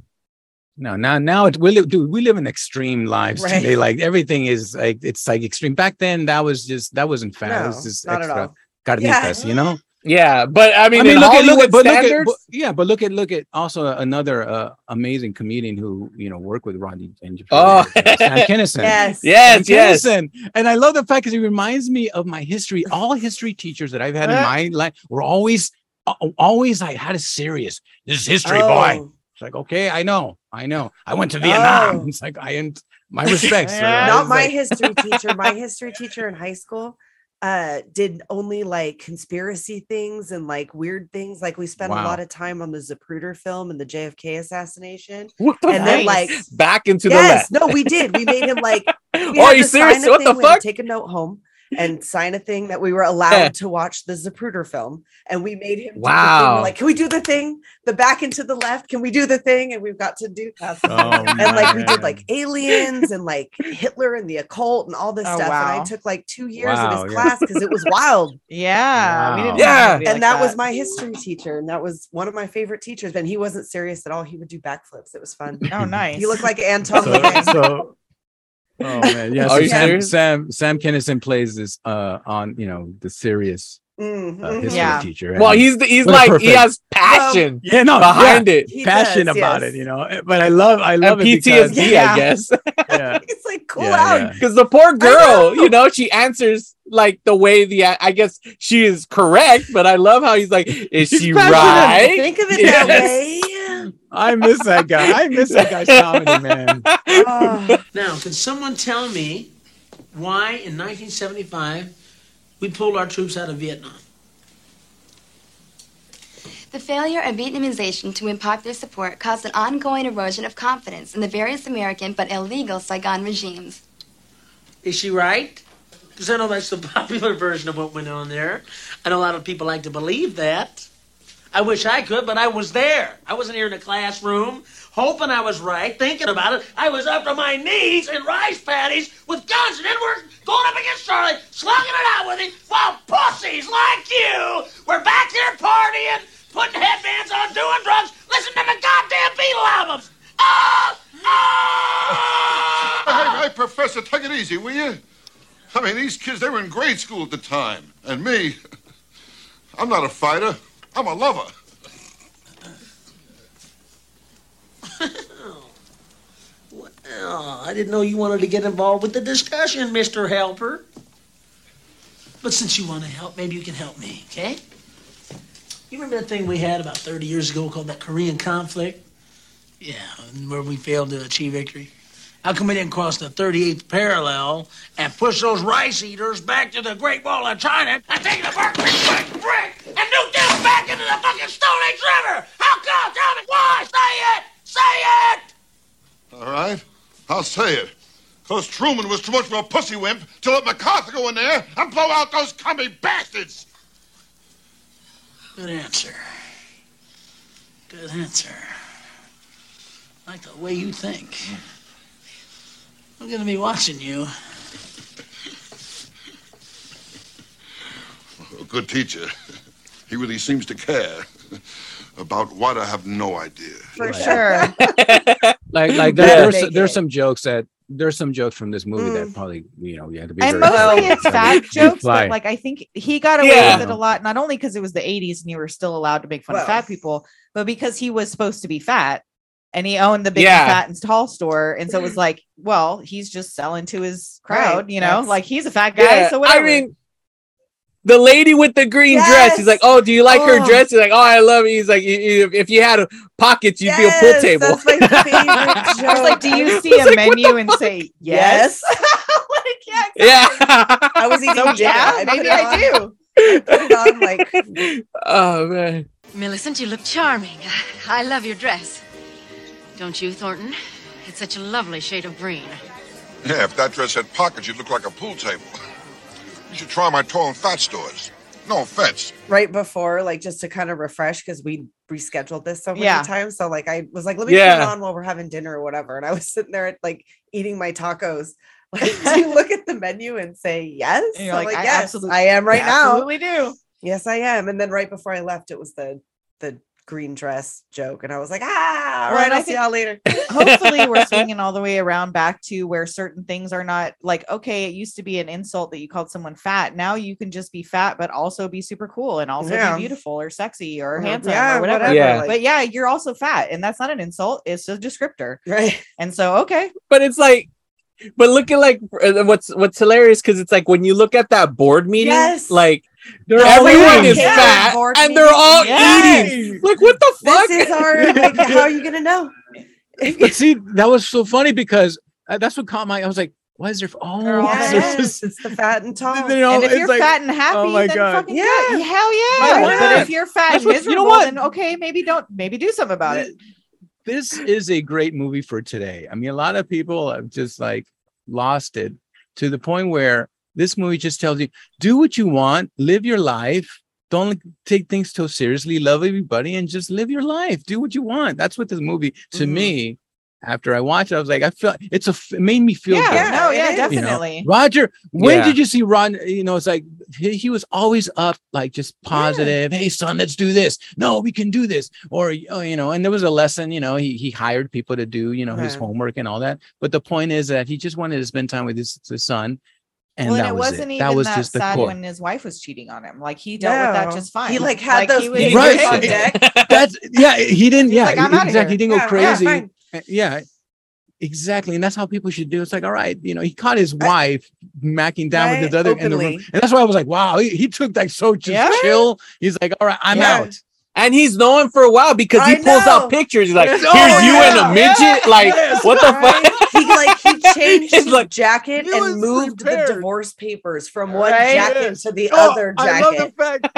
no, now now it, we live, dude, we live in extreme lives Right. today. Like everything is like it's like extreme. Back then, that was just that wasn't fat. it was just not at extra all. carnitas, you know. Yeah. But I mean, I mean, look at look at but look at standards, but, yeah, but look at look at also another uh, amazing comedian who you know worked with Rodney Dangerfield. Oh. uh, Sam Kinison. Yes. yes, Sam yes. Kinison. And I love the fact because he reminds me of my history. All history teachers that I've had in my life were always, always like had a serious. This is history, boy. Oh, It's like, okay, I know, I know. I went to Vietnam. Oh. It's like I am. My respects. sir. Yeah. Not my like- history teacher. My history teacher in high school uh did only like conspiracy things and like weird things like we spent a lot of time on the Zapruder film and the JFK assassination What the and then like back into yes the no we did. We made him like Oh, are you serious? What the we had to fuck? take a note home and sign a thing that we were allowed to watch the Zapruder film. And we made him do the thing. Wow. Like, can we do the thing? The back and to the left? Can we do the thing? And we've got to do that. Oh, and like we did like aliens and like Hitler and the occult and all this Oh, stuff. And. I took like two years Wow, of yeah. his class because it was wild. Yeah, we didn't Wow. Yeah. anybody and like that, was my history teacher. And that was one of my favorite teachers. And he wasn't serious at all. He would do backflips. It was fun. Oh, nice. He looked like Anton. so, so oh man yeah so sam, sam sam Kinison plays this uh on you know the serious Mhm, uh, history Yeah. teacher Well, he's the, he's What a like he has passion yeah no behind yeah, it. He passion does, about yes. it you know but i love i love And it because PTSD, Yeah. I guess. yeah, He's like, cool Yeah, out. yeah. Because the poor girl, know. you know, she answers like the way the I guess she is correct, but I love how he's like, is He's she right? Think of it Yes. that way. I miss that guy i miss that guy's comedy man Oh, Now, can someone tell me why in 1975 we pulled our troops out of Vietnam? The failure of Vietnamization to win popular support caused an ongoing erosion of confidence in the various American but illegal Saigon regimes. Is she right? Because I know that's the popular version of what went on there. I know a lot of people like to believe that. I wish I could, but I was there. I wasn't here in a classroom hoping I was right, thinking about it. I was up to my knees in rice paddies with guns, and we're going up against Charlie, slugging it out with him, while pussies like you were back there partying, putting headbands on, doing drugs, listening to the goddamn Beatle albums. Oh! Oh! Hey, hey, Professor, take it easy, will you? I mean, these kids, they were in grade school at the time. And me, I'm not a fighter, I'm a lover. Well, I didn't know you wanted to get involved with the discussion, Mr. Helper. But since you want to help, maybe you can help me, okay? You remember that thing we had about 30 years ago called that Korean conflict? Yeah, where we failed to achieve victory. How come we didn't cross the 38th parallel and push those rice eaters back to the Great Wall of China and take the Berkeley brick, brick and nuke them back into the fucking Stone Age River? How come? Tell me why? Say it! Say it! All right, I'll say it. Because Truman was too much of a pussy wimp to let MacArthur go in there and blow out those commie bastards. Good answer. Good answer. I like the way you think. I'm gonna be watching you. A good teacher. He really seems to care. About what I have no idea. for sure. like like there, there's Make there's some jokes that there's some jokes from this movie that Mm. probably you know you had to be and very mostly careful. it's fat jokes, fly. but like I think he got away Yeah. with it a lot, not only because it was the 80s and you were still allowed to make fun Well. of fat people, but because he was supposed to be fat and he owned the big Yeah. fat and tall store. And so it was like, well, he's just selling to his crowd, Right, you know, that's- like he's a fat guy. Yeah, so whatever. I mean, the lady with the green dress. He's like, "Oh, do you like her Oh. dress?" He's like, "Oh, I love it." He's like, "You- you- "If you had pockets, you'd be a pool table." That's my favorite I was like, do you see a like, menu and say yes? like, yeah, yeah. I was eating So, yeah, I maybe I on- do. Put it on like oh man. Millicent, you look charming. I love your dress. Don't you, Thornton? It's such a lovely shade of green. Yeah, if that dress had pockets, you'd look like a pool table. You should try my tall and fat stores. No offense. right before, like just to kind of refresh because we rescheduled this so many Yeah. times. So like I was like, let me put it on while we're having dinner or whatever. And I was sitting there like eating my tacos. Like, do you look at the menu and say yes? And you're I'm like, I yes, absolutely- I am right now. Absolutely do. Yes, I am. And then right before I left, it was the the green dress joke, and I was like, ah, all Well, right, I I'll see y'all later. Hopefully, we're swinging all the way around back to where certain things are not like okay. It used to be an insult that you called someone fat. Now you can just be fat, but also be super cool and also Yeah. be beautiful or sexy or Or- handsome yeah, or whatever. whatever, Yeah. like- But yeah, you're also fat, and that's not an insult. It's a descriptor. right. And so, okay, but it's like but look at like uh, what's what's hilarious because it's like when you look at that board meeting Yes. like They're everyone is fat Board and they're all Yes. eating like what the fuck This is our like, how are you gonna know? But see, that was so funny because uh, that's what caught my. I was like, "Why is there? Oh, They're all there's Yes, this- it's the fat and tall. you know, and if it's you're like- fat and happy, oh my then God. fucking Yeah. good. hell yeah. But if you're fat That's and what- you know what? then okay, maybe don't maybe do something about it. This is a great movie for today. I mean, a lot of people have just like lost it to the point where this movie just tells you do what you want, live your life. Don't take things so seriously. Love everybody and just live your life. Do what you want. That's what this movie to Mhm. me. After I watched it, I was like, I feel it's a It made me feel Yeah, good. Yeah, no, yeah, is. you know? definitely. Roger, when Yeah. did you see Ron? You know, it's like he, he was always up, like just positive. Hey, son, let's do this. No, we can do this. Or oh, you know, and there was a lesson. You know, he he hired people to do you know his homework and all that. But the point is that he just wanted to spend time with his, his son, and well, and that it was wasn't it. even That was that just sad core. when his wife was cheating on him. Like he dealt with that just fine. He like had those he was- Right. on deck. That's yeah. He didn't. He's Yeah, like, "I'm outta exactly. He didn't go Yeah, yeah, crazy. fine. Uh, yeah exactly and that's how people should do it's like all right you know he caught his wife macking down with his other in the room and that's why i was like wow he, he took that so just Yeah. chill he's like all right i'm Yeah. out and he's known for a while because he I pulls know. out pictures he's like Yes. here's Oh, you and a midget like Yes. what the Right? fuck He like he changed It's his like- jacket and moved prepared. the divorce papers from one Right? jacket Yes. to the Oh, other jacket. I love the fact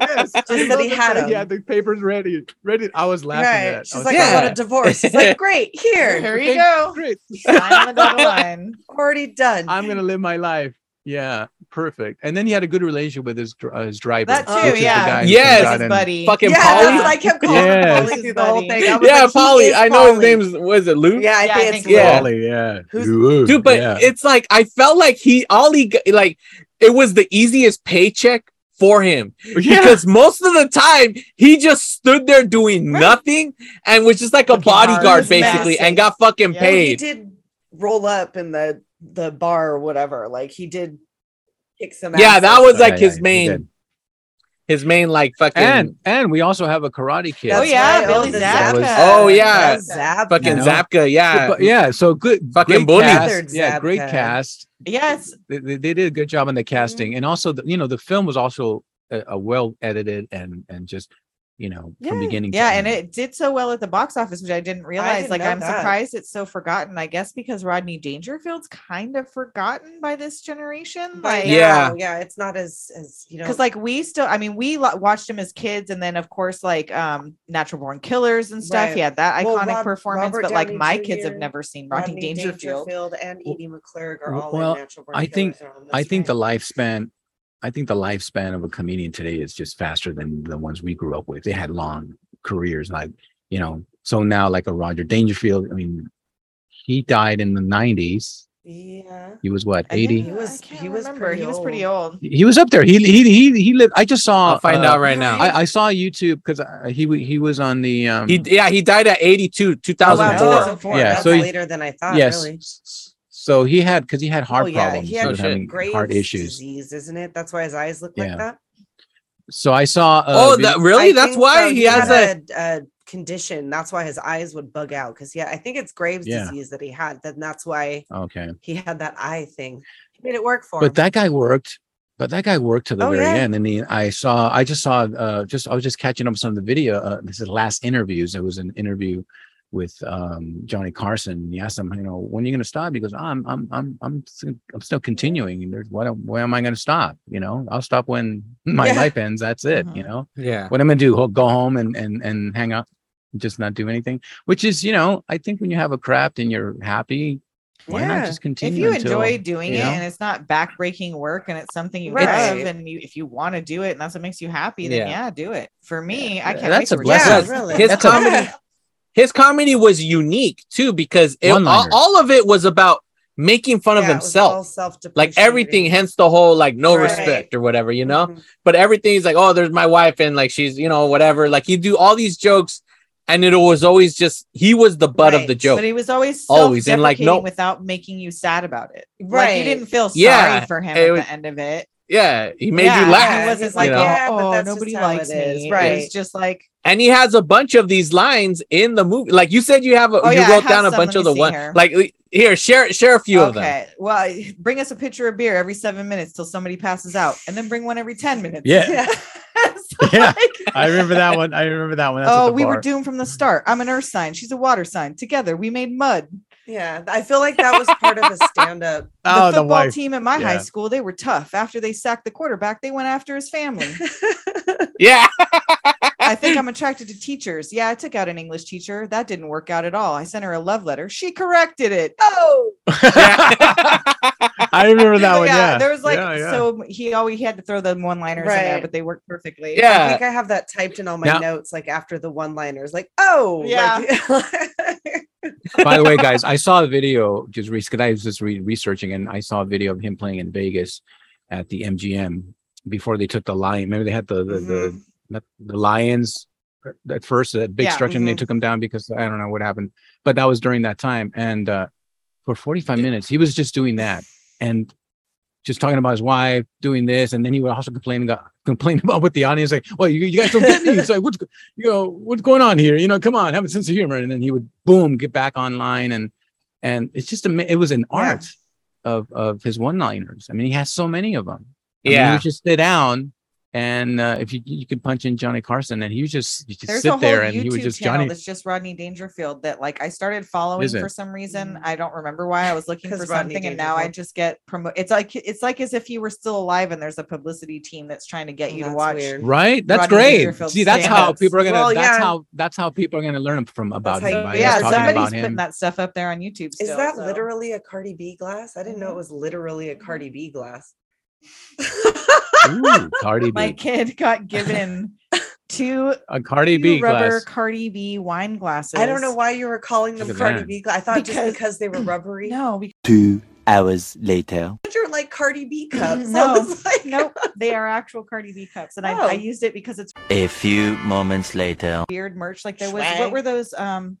yes I Just that love he the had fact them. had the papers ready ready i was laughing at Right. it She's I was like, Yeah. I want a divorce. He's like, great, here. Here you okay, go. great Sign on the dotted line. Already done. i'm gonna live my life yeah perfect and then he had a good relationship with his uh, his driver That too, which the yeah. guy Yes. His buddy. fucking yeah, Polly? that's what I kept calling Yes. Polly through the whole thing. Yeah like, polly i know his name name's was it luke Yeah, I Yeah, I think think it's so. Luke. Polly, yeah. Who's- dude but yeah. it's like i felt like he all he got- like it was the easiest paycheck for him yeah. because most of the time he just stood there doing Right. nothing and was just like a Looking bodyguard He was basically and got fucking Yeah. Well, he did roll up in the the bar or whatever. Like he did kick some yeah that was some- like Yeah, his yeah, main his main like fucking and and we also have a karate kid. Oh yeah, right. Billy Oh, the Zabka. Zabka. Oh, yeah. That's Zabka. fucking You know? Zabka, yeah. But yeah, so good, Fucking great bully. cast. Yeah, great cast. Yes. They, they, they did a good job on the casting, mm-hmm. and also, the, you know, the film was also a, a well edited and and just, you know, from beginning. Yeah, to and end. it did so well at the box office, which I didn't realize. didn't like, I'm that. surprised it's so forgotten. I guess because Rodney Dangerfield's kind of forgotten by this generation. Like, Yeah. now, yeah, it's not as as you know. because like we still, I mean, we lo- watched him as kids, and then of course, like um, Natural Born Killers and stuff. Right. He had that Well, iconic Rob- performance, Robert but like Downey my kids have never seen Rodney, Dangerfield. and Edie McClurg are all Well, in Natural Born I think- Killers are I think the lifespan, I think the lifespan of a comedian today is just faster than the ones we grew up with. They had long careers, like you know. So now, like a Roger Dangerfield, I mean, he died in the '90s. yeah. He was what 80? He was he was remember. pretty he was pretty old. He was up there. He he he he lived. I just saw. I'll find uh, out right now. I, I saw YouTube because he he was on the um he yeah, he died at 82, Oh, wow, 2004. 2004. Yeah, That's so he- later than I thought. yes. Really. S- So he had because he had heart oh, yeah. problems. He He had was having heart issues. disease, isn't it? That's why his eyes look Yeah. like that. So I saw. Uh, oh, that really? I That's why so. he has a a, a condition. That's why his eyes would bug out. Because yeah, I think it's Graves' Yeah. disease that he had. Then that's why okay, he had that eye thing. He made it work for but him. that guy worked but that guy worked to the Oh, very yeah. end. And he, I saw, I just saw, uh, just I was just catching up on some of the video. Uh, this is last interviews. It was an interview with um, Johnny Carson. And he asked him, you know, when are you going to stop? He goes, I'm, I'm, I'm, I'm, still- I'm still continuing. And there's what, when am I going to stop? You know, I'll stop when my Yeah. life ends. That's it. You Mhm. know, Yeah. what I'm going to do? Go- Go home and and and hang out, just not do anything. Which is, you know, I think when you have a craft and you're happy, why Yeah. not just continuing. if you until, enjoy doing you it and it's not backbreaking work and it's something you Right. love and you if you want to do it and that's what makes you happy then Yeah. yeah, do it for me i can't That's wait a blessing. Yeah, really. His That's a- comedy, his comedy was unique too because it, all, all of it was about making fun of Yeah, it was all himself. Like everything, hence the whole like no Right. respect or whatever, you know. Mhm. But everything's like, oh, there's my wife, and like she's, you know, whatever. Like he do all these jokes, and it was always just he was the butt of the joke. but he was always Always, and, like, self-deprecating no- without making you sad about it like Right. you didn't feel sorry Yeah, for him at was- the end of it yeah, he made Yeah, you he wasn't He's like like, yeah, oh, but oh, nobody just how likes it me right. was just like and he has a bunch of these lines in the movie. Like you said, you have a, Oh, you yeah, wrote have down a some. bunch of the see one. here. Like here, share share a few of them. okay well bring us a pitcher of beer every seven minutes till somebody passes out and then bring one every 10 minutes Yeah. So, Yeah. like, I remember that one. I remember that one. That's at oh the we were doomed from the start i'm an earth sign she's a water sign together we made mud Yeah, I feel like that was part of a stand-up. Oh, the the football wife. team at my high school, they were tough. After they sacked the quarterback, they went after his family. Yeah. I think I'm attracted to teachers. Yeah, I took out an English teacher. That didn't work out at all. I sent her a love letter. She corrected it. Oh, I remember that one. Yeah, there was like Yeah, yeah. so he always he had to throw the one liners in there, but they worked perfectly. Yeah. I yeah. think I have that typed in all my Now- notes, like after the one-liners, like oh, Yeah. like- By the way, guys, I saw a video just recently. I was just re- researching, and I saw a video of him playing in Vegas at the MGM before they took the lion. Remember they had the the the, not- the lions at first, that big Yeah, structure, and they mhm. took them down because I don't know what happened. But that was during that time, and uh, for forty five minutes, he was just doing that and just talking about his wife doing this, and then he would also complain about complain about with the audience, like, "Well, you, you guys don't get me." It's like, "What's you know what's going on here?" You know, come on, have a sense of humor. And then he would boom get back online, and and it's just a it was an Yeah. art of of his one liners. I mean, he has so many of them. I mean, he Yeah. would just sit down. And uh, if you you could punch in Johnny Carson, and he would just you just sit whole there, and YouTube he would just Johnny. that's just Rodney Dangerfield that like I started following for some reason. I don't remember why. I was looking for 'Cause Rodney something and now I just get promote. It's like it's like as if he were still alive and there's a publicity team that's trying to get you to watch. weird. Right, that's Rodney great. See, that's how stand-ups. people are gonna. Well, that's yeah. how that's how people are gonna learn from about how him. you- by But us yeah, somebody's about putting him. that stuff up there on YouTube. Is that so. literally a Cardi B glass? I didn't know it was literally a Cardi B glass. Ooh, Cardi B. My kid got given two, a Cardi two B rubber glass. Cardi B wine glasses. I don't know why you were calling them Cardi that. B glass. I thought Because- just because they were rubbery. No, because Two hours later. You're like Cardi B cups. No. I like, nope, they are actual Cardi B cups, and I, Oh. I used it because it's A few moments later. weird merch. Like there was Swag. what were those? Um,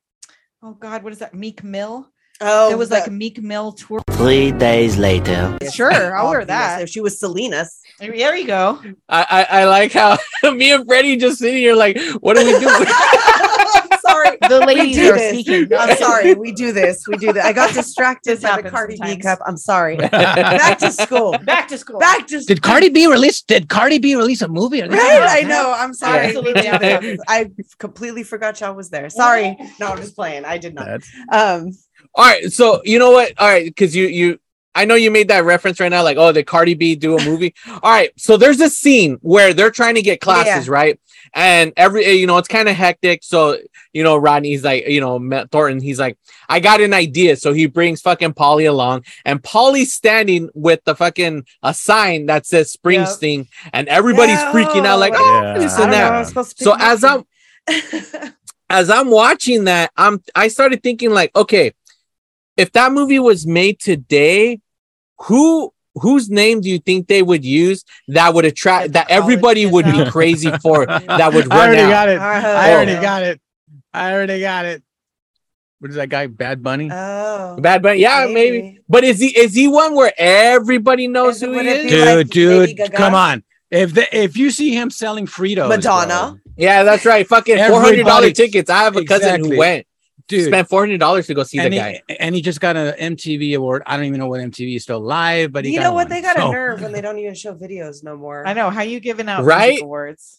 oh God, what is that? Meek Mill. Oh, there was like a Meek Mill tour. Three days later. Sure, I'll wear that. If she was Selena's, There you go. I, I I like how me and Freddie just sitting here like, what do we do? I'm sorry. The ladies are this. speaking. I'm sorry. We do this. We do that. I got distracted by the happens Cardi B cup. I'm sorry. Back to school. Back to school. Back to Did Cardi B release? Did Cardi B release a movie? Or Right, I know. I'm sorry. Absolutely We do happens. this. I completely forgot y'all was there. Sorry. No, I'm just playing. I did not. Um, All right, so you know what? All right, because you you I know you made that reference right now, like, oh, did Cardi B do a movie? All right, so there's a scene where they're trying to get classes, right? And every eh, you know, it's kind of hectic. So you know, Rodney's like, you know, Matt Thornton, he's like, I got an idea. So he brings fucking Polly along, and Polly's standing with the fucking a sign that says Springsteen, and everybody's freaking out, like, oh, Yeah. this I and that. I was supposed to So as I'm as I'm watching that, I'm I started thinking like, okay, if that movie was made today, who whose name do you think they would use that would attract that everybody would be crazy for that would I already out? got it. I Oh. already got it. I already got it. What is that guy? Bad Bunny. Oh, Bad Bunny, yeah, maybe. But is he is he one where everybody knows Is who he is? be dude, like dude, come on. If the, if you see him selling Fritos, Madonna. bro, Yeah, that's right. Fucking four hundred dollar tickets. I have a cousin Exactly. who went. Dude. spent four hundred dollars to go see the he, guy. and he just got an MTV award. I don't even know what MTV is still live, but he you got know what? one. They got So, a nerve when they don't even show videos no more. I know how you giving out Right? music awards.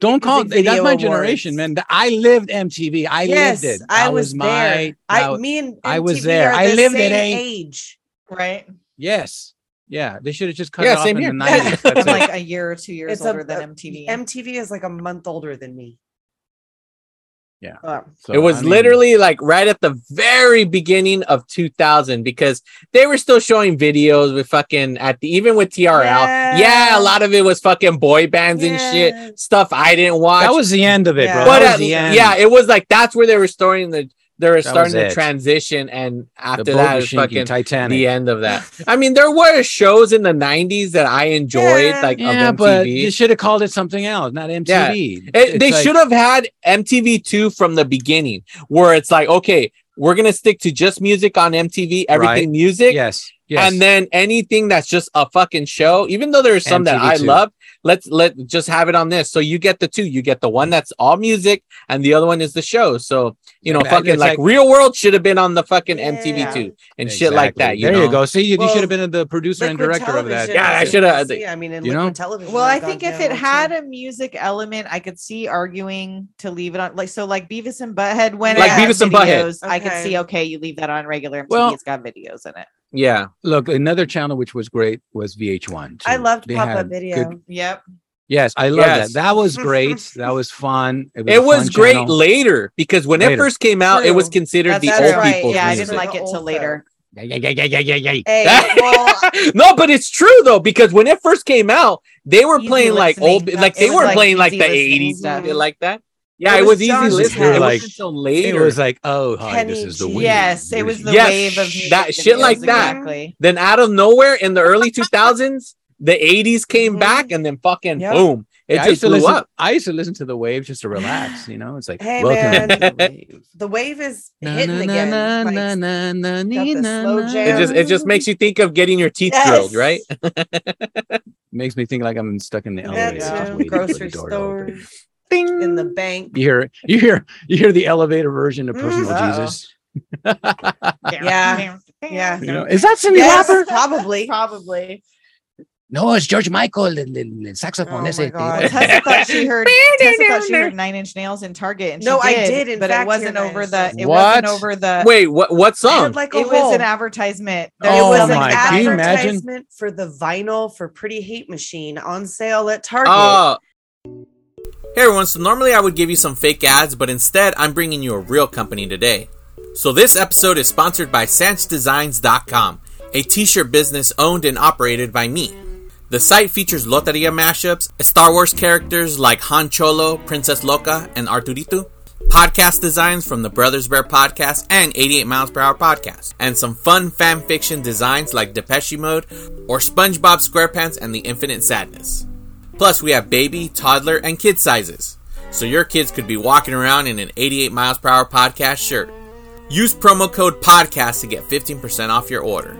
Don't call Music it. That's my Awards. generation, man. I lived MTV. I yes, lived it. I That was, my. there. I, that- me and I was there. are I the lived at same eight. age. Right. yes. Yeah. They should have just cut Yeah, it off same in here. the nineties. That's like a year or two years It's a- older a- than MTV. MTV is like a month older than me. Yeah. So, it was I mean, literally like right at the very beginning of 2000 because they were still showing videos with fucking at the even with TRL. Yeah, Yeah. a lot of it was fucking boy bands and shit stuff I didn't watch. that was the end of it, Yeah. bro. but That at- the end. yeah, it was like that's where they were starting the they were was starting to it. transition, and after the that, it was machine, fucking Titanic. the end of that. I mean, there were shows in the '90s that I enjoyed, Yeah. like yeah, of but you should have called it something else, not MTV. It- they like- should have had MTV2 from the beginning, where it's like, okay, we're gonna stick to just music on MTV, everything Right. music, Yes. Yes. and then anything that's just a fucking show. Even though there's some that I MTV2. love, let's let just have it on this. So you get the two. You get the one that's all music, and the other one is the show. So you know, Yeah, fucking like, like- Real World should have been on the fucking Yeah. MTV2 and shit like that. You there know? you go. See, you, you should have been the producer and director of that. television Yeah, I shoulda- I yeah, I mean, in You know? television. Well, I think if it down, had too. a music element, I could see arguing to leave it on. Like so, like Beavis and Butthead when Like it had Beavis and Butthead. videos, I could see. Okay, you leave that on regular MTV. Well- it's got videos in it. Yeah. Look, another channel which was great was VH1. I loved They pop-up video. good- Yep. yes, I love Yes. that. That was great. that was fun. It a was fun great channel. later because when it first came out, it was True. considered the That's old right. people's Yeah, I didn't like it till later. Yeah, yeah, yeah, yeah, yeah, yeah, yeah. Hey, well, no, but it's true though because when it first came out, they were playing like old, like they weren't like playing like the eighties stuff. like that. Yeah, It it, was was, easy listening. It like- wasn't until It was like, oh, hi, this is the wave. Yes, it was the Yes, wave of music that shit videos, like that. Exactly. then out of nowhere in the early two thousands, the eighties came Mhm. back, and then fucking Yep. boom, it Yeah, I used just to blew listen. up. I used to listen to the wave just to relax. You know, it's like Hey, welcome man. the wave. the wave is hitting again. It just it just makes you think of getting your teeth Yes. drilled, right? makes me think like I'm stuck in the elevator. yeah. just too. waiting for the Grocery door to open. store, in the bank. You hear, you hear, you hear the elevator version of personal Mm. Jesus. Yeah. Yeah. You know, is that Cyndi Yes, Lauper? probably. Probably. No, it's George Michael, the, the, the saxophone. Oh That's my it. God. Tessa thought she heard. Tessa thought she heard Nine Inch Nails in Target. And she No, I did, did, in but fact, it wasn't over the. Inch It What? wasn't over the. Wait, what what song? like it whole, was an advertisement. it Oh was an my, can you imagine? advertisement for the vinyl for Pretty Hate Machine on sale at Target. Oh. Hey everyone, so normally I would give you some fake ads, but instead I'm bringing you a real company today. So this episode is sponsored by SanchDesigns.com, a t-shirt business owned and operated by me. The site features Loteria mashups, Star Wars characters like Han Cholo, Princess Loca, and Arturito, podcast designs from the Brothers Bear podcast and 88 Miles Per Hour podcast, and some fun fan fiction designs like Depeche Mode or SpongeBob SquarePants and the Infinite Sadness. Plus, we have baby, toddler, and kid sizes. So your kids could be walking around in an 88 miles per hour podcast shirt. Use promo code podcast to get 15% off your order.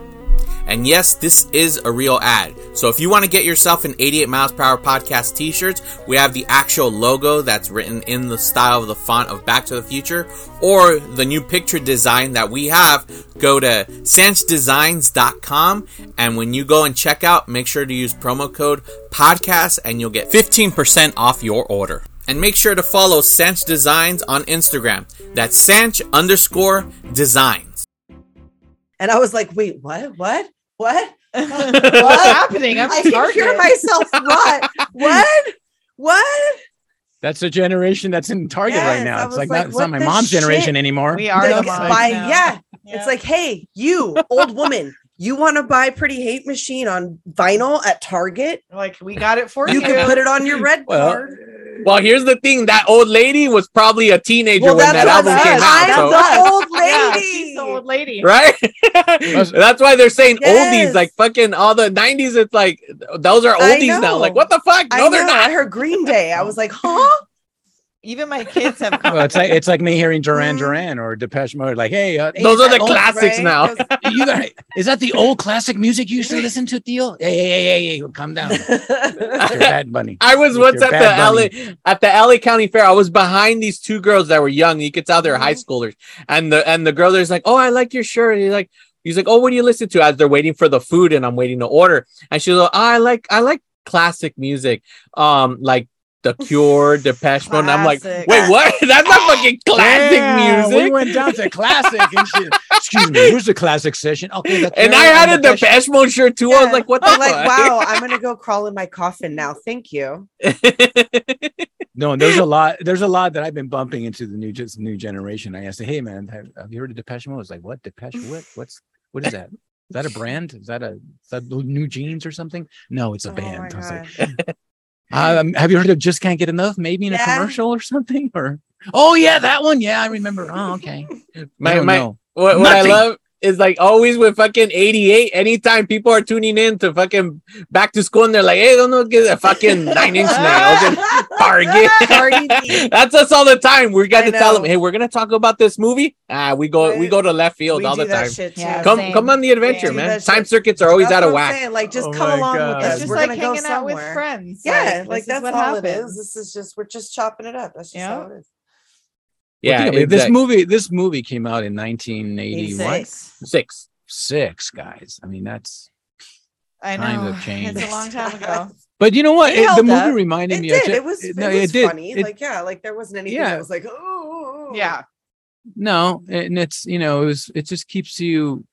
And yes, this is a real ad. So if you want to get yourself an 88 miles per hour podcast t-shirts, we have the actual logo that's written in the style of the font of Back to the Future or the new picture design that we have, go to sanchdesigns.com and when you go and check out, make sure to use promo code podcast and you'll get 15% off your order. And make sure to follow Sanch Designs on Instagram. That's Sanch underscore designs. And I was like, wait, what? What? What? What's happening? I'm I at can hear myself rot. what? What? That's a generation that's in Target Yes, right now. It's like, like, not, it's not my the mom's generation anymore. We are The- the moms by- now. yeah. Yeah. It's like, hey, you old woman, you want to buy Pretty Hate Machine on vinyl at Target? Like we got it for You you. can put it on your red Well, card. Well, here's the thing: that old lady was probably a teenager Well, when that what album came out. I'm so- the old Yeah, lady. She's the old lady. right? That's why they're saying Yes. oldies, like fucking all the '90s. It's like those are oldies now. Like, what the fuck? I No, they're know. I not. heard Green Day. I was like, huh? Even my kids have come. Well, it's like it's like me hearing Mm-hmm. Duran Duran or Depeche Mode. Like, hey, uh, Those hey, are the old- classics now. you got, is that the old classic music you used to listen to, Theo? Hey, hey, hey, hey, hey, calm down. Bad Bunny. I was once at the Bunny. LA at the LA County Fair. I was behind these two girls that were young. You could tell they're high schoolers. And the and the girl there's like, "Oh, I like your shirt." And he's like he's like, "Oh, what do you listen to?" As they're waiting for the food and I'm waiting to order. And she's like, oh, "I like I like classic music." Um like The Cure, Depeche Mode. And I'm like, "Wait, what? That's not fucking classic Yeah, music." We went down to classic and shit. Excuse me, where's the classic session? Okay, the and I had a Depeche- Depeche Mode shirt too. I was like, "What the I'm like, fuck?" wow, I'm gonna go crawl in my coffin now. Thank you. No, there's a lot. There's a lot that I've been bumping into the new just new generation. I say, hey man, have, have you heard of Depeche Mode? It's like, what Depeche? What? What's what is that? Is that a brand? Is that a is that new jeans or something? No, it's a Oh band. I was like, um, have you heard of Just Can't Get Enough? Maybe in a commercial or something? Or oh yeah, that one. Yeah, I remember. Oh okay. My- I my- know. What, what I love is like always with fucking 88, anytime people are tuning in to fucking back to school and they're like, hey, don't know, get a fucking nine inch nails and Target. Cardi That's us all the time. We got I to tell them, hey, we're gonna talk about this movie. Ah, we go, we go to left field We all the time. Yeah, Come, same. come on the adventure, Yeah. man. Time circuits are always That's out of whack. saying, Like, just Oh come along God. with It's us. just We're like gonna go hanging out with somewhere. friends. Yeah, this like that's what all happens. is. This is just we're just chopping it up. That's just Yeah. how it is. Yeah, Well, think it, this movie. This movie came out in 1981. six. Six guys. I mean, that's. I Times know. have changed. It's a long time ago. But you know what? It It- the held movie up. reminded It me. did. Of, It was. It no, was it did. funny. It- like yeah, like there wasn't anything Yeah. that was like oh Yeah. No, and it's you know it was it just keeps you.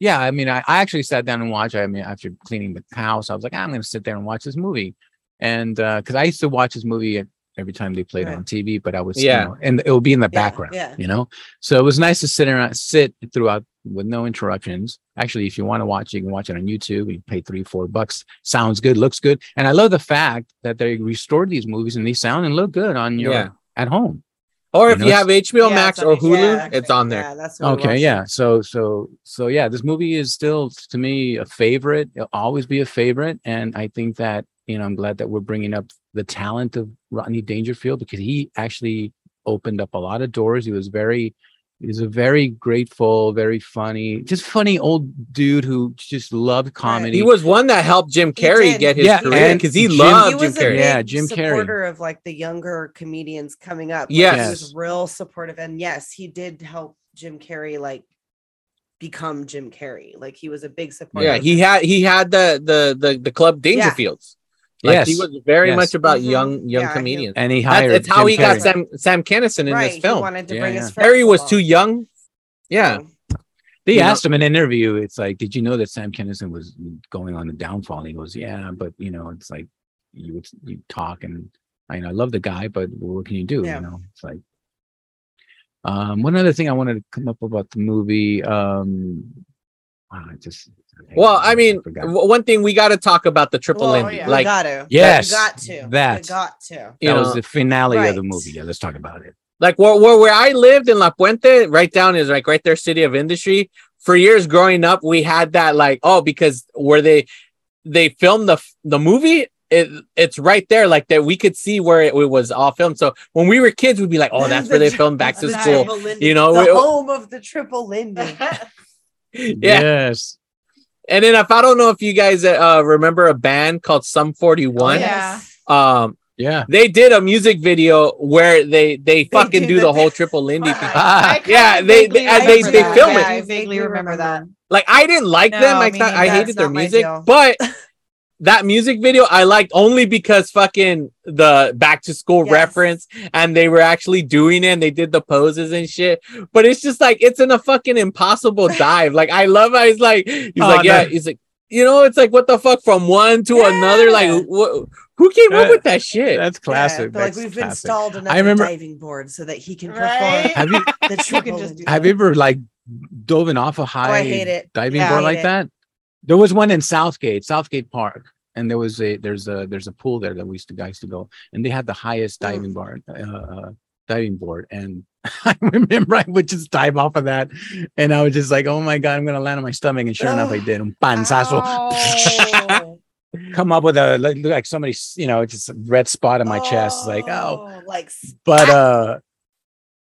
Yeah, I mean, I, I actually sat down and watched. I mean, after cleaning the house, I was like, ah, I'm going to sit there and watch this movie, and uh, because I used to watch this movie at- every time they played Right. on TV, but I was Yeah. you know, and it would be in the Yeah, background, yeah. you know. So it was nice to sit around, sit throughout with no interruptions. Actually, if you want to watch, you can watch it on YouTube. You pay three, four bucks. Sounds good, looks good, and I love the fact that they restored these movies and they sound and look good on your Yeah. at home. Or You if know, you have HBO Yeah, Max or Hulu, Yeah, it's on there. Yeah, that's what Okay, yeah. So so so yeah, this movie is still to me a favorite. It'll always be a favorite, and I think that you know I'm glad that we're bringing up the talent of Rodney Dangerfield because he actually opened up a lot of doors. He was very he was a very grateful, very funny, just funny old dude who just loved comedy. He was one that helped Jim Carrey did. get his Yeah, career because he Jim- loved he Jim was a Carrey. big Yeah, Jim Carrey. supporter of like the younger comedians coming up. Like, he was real supportive, and yes, he did help Jim Carrey like become Jim Carrey. Like he was a big supporter. Yeah, he had he had the the the, the club Dangerfields. Like, he was very Yes. much about Mhm. young young Yeah, he- comedians. and he That's, hired. it's how Jim he got Sam Sam Kinison in right. this He wanted to Yeah, bring yeah. his friends Harry was too young. Yeah. They you know- asked him in an interview, it's like, did you know that Sam Kinison was going on the downfall? And he goes, yeah, but you know, it's like you would you talk and I know I love the guy, but what can you do? Yeah. You know, it's like. Um, one other thing I wanted to come up about the movie. Um, ah, I just. Well, I mean, forgot. w- one thing we got to talk about the triple well, Indy. Oh, you Like, gotta. Yes, you got to. that. you got to. you that was know, the finale of the movie. Yeah, let's talk about it. like where, where where I lived in La Puente, right down is like right there, city of industry. For years growing up, we had that like oh because where they they filmed the the movie. It, it's right there, like that. We could see where it, it was all filmed. So when we were kids, we'd be like, "Oh, that's where they filmed Back to School." You know, the we- home of the triple Lindy. Yeah. Yes. And then if I don't know if you guys uh, remember a band called Sum Forty One, yeah. um, Yeah. they did a music video where they they fucking do do the- the whole triple Lindy thing. I Yeah, they- they- uh, they- they film Yeah, it. I vaguely remember that. Like I didn't like them. I thought I hated their music, but that music video I liked only because fucking the back to school Yes. reference and they were actually doing it and they did the poses and shit. But it's just like it's in a fucking impossible dive. Like I love how he's like he's Oh, like yeah no. he's like you know it's like what the fuck from one to another like wh- who came up with that shit? That's Yeah, classic. like we've classic. installed another remember- diving board so that he can perform Right? Have you the triple just do have you ever like dove off a oh, high Oh, diving Yeah, board like it. that? There was one in Southgate, Southgate Park, and there was a there's a there's a pool there that we used to guys to go, and they had the highest Mm. diving bar uh, uh, diving board, and I remember I would just dive off of that, and I was just like, oh my god, I'm gonna land on my stomach, and sure enough, I did. Un panzazo. Oh. come up with a like, look like somebody, you know, just a red spot on my chest. It's Like, oh, Oh, like but uh,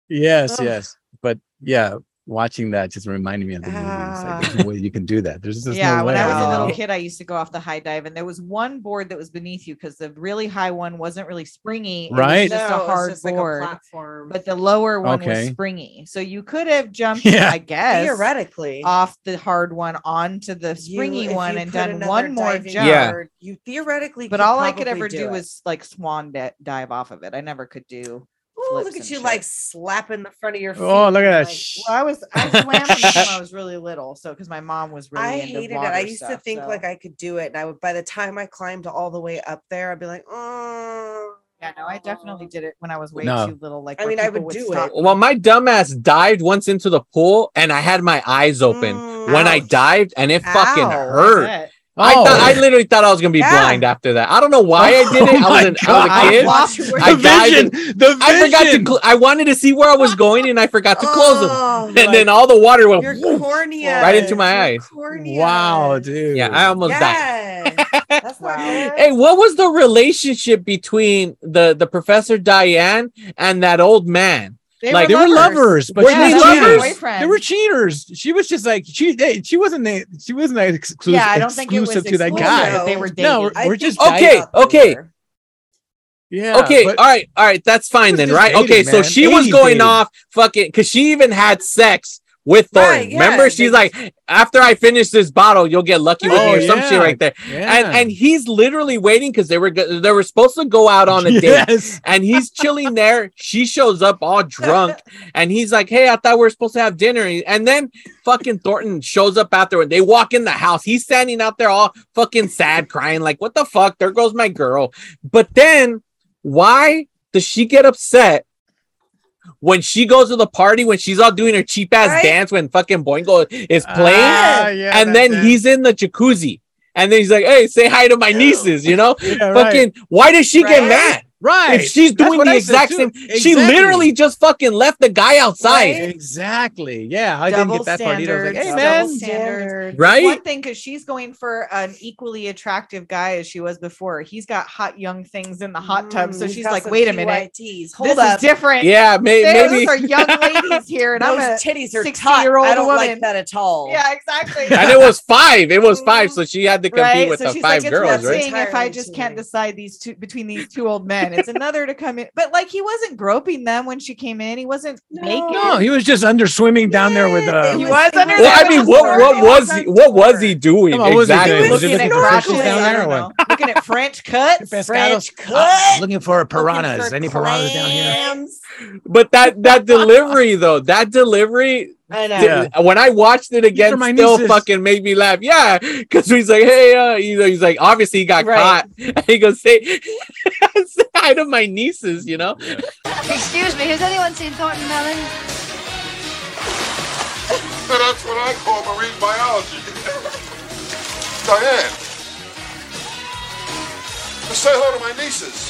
yes, yes, but yeah, watching that just reminded me of the movie. It's like, there's no ah. way you can do that. There's just yeah, no when. I was a little kid, I used to go off the high dive, and there was one board that was beneath you because the really high one wasn't really springy. It was Right. just No, a it's hard just like a board. platform. but the lower one was springy. So you could have jumped, Yeah. I guess, theoretically, off the hard one onto the springy if one and done one more diving jump. Yeah. you theoretically. But could all I could ever do it. was like swan di- dive off of it. I never could do. Ooh, look at you, shit. like slapping the front of your feet. Oh, look at that. like, Well, I was I swam from the time I was really little, so because my mom was really I into hated it. I used to think so- like I could do it, and I would. By the time I climbed all the way up there, I'd be like, oh. Yeah, no, I definitely did it when I was way No. too little. Like, I mean, I people would do stop it. Well, my dumbass dived once into the pool and I had my eyes open Mm, when I dived and it fucking Ow, hurt. It. I Oh. thought I literally thought I was gonna be Yeah. blind after that. I don't know why I did it. Oh I was, an, I was a kid. I the vision, the I forgot to. Cl- I wanted to see where I was going and I forgot to close them. Oh, And then all the water went whoop. cornea right into my eyes. Wow, dude. Yeah, I almost died. That's good. Hey, what was the relationship between the the Professor Diane and that old man? They Like, they were lovers. lovers, but Were she they was lovers? cheaters. Boyfriend. They were cheaters. She was just like she. They, she wasn't. the- She wasn't that exclusive. Yeah, I don't think it was exclusive to that guy. but They were dating. No, we're, we're just Okay, okay. Yeah. okay, but- all right, all right, that's fine then, right? dating, okay, so man. she was going dating. off fucking because she even had sex with Thornton. Right, yeah, Remember, she's like, after I finish this bottle, you'll get lucky with oh, me Oh, or some shit right there. yeah. And and he's literally waiting because they were go- they were supposed to go out on a date. And he's chilling there. She shows up all drunk, and he's like, "Hey, I thought we were supposed to have dinner." And then fucking Thornton shows up after, and they walk in the house. He's standing out there all fucking sad, crying, like, "What the fuck? There goes my girl." But then, why does she get upset? When she goes to the party, when she's all doing her cheap ass Right? dance, when fucking Boingo is playing, Ah, yeah, and then it. he's in the jacuzzi, and then he's like, "Hey, say hi to my nieces," you know? Yeah, right. Fucking, why does she get mad? Right. If she's doing the I exact too. same, she literally just fucking left the guy outside, Right? Exactly. Yeah, I double didn't get that part either. I was like, standards, hey, man. standards. right? One thing because she's going for an equally attractive guy as she was before. He's got hot young things in the hot tub, so Mm, she's got like, "Wait a minute, PYTs. Hold this up. is different." Yeah, may, There- maybe. those are young ladies here, and I'm a titties are 60 year old I don't woman. like that at all. Yeah, exactly. and it was five. It was five, so she had to compete right. with so the she's five like, girls, it's one right? if I just can't decide these two between these two old men. It's another to come in, but like he wasn't groping them when she came in. He wasn't naked. No, he was just under swimming down there with uh He was under Well, I mean, what what was he? What was he doing Come on, what was he exactly? doing? Was he looking looking at for down there or what? Looking at French cuts. French cut. looking for Looking piranhas. for Any piranhas down here? But that that delivery though, that delivery. I know. Yeah. When I watched it again, my still nieces. fucking made me laugh. Yeah, because he's like, "Hey, uh," you know, he's like, obviously he got Right. caught. And he goes, "Say, say hi to my nieces," you know. Excuse me, has anyone seen Thornton Mellon? And that's what I call marine biology. Diane. Say hello to my nieces.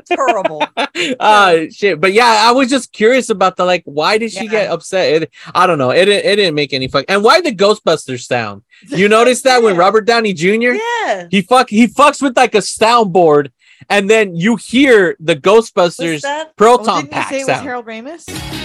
Terrible. uh shit. But yeah i was just curious about the like why did she get upset? It, i don't know. It, didn't- it didn't make any fuck and why the ghostbusters sound? You notice that when robert downey jr yeah. he fuck he fucks with like a soundboard and then you hear the ghostbusters proton you pack say it was sound. Harold Ramis?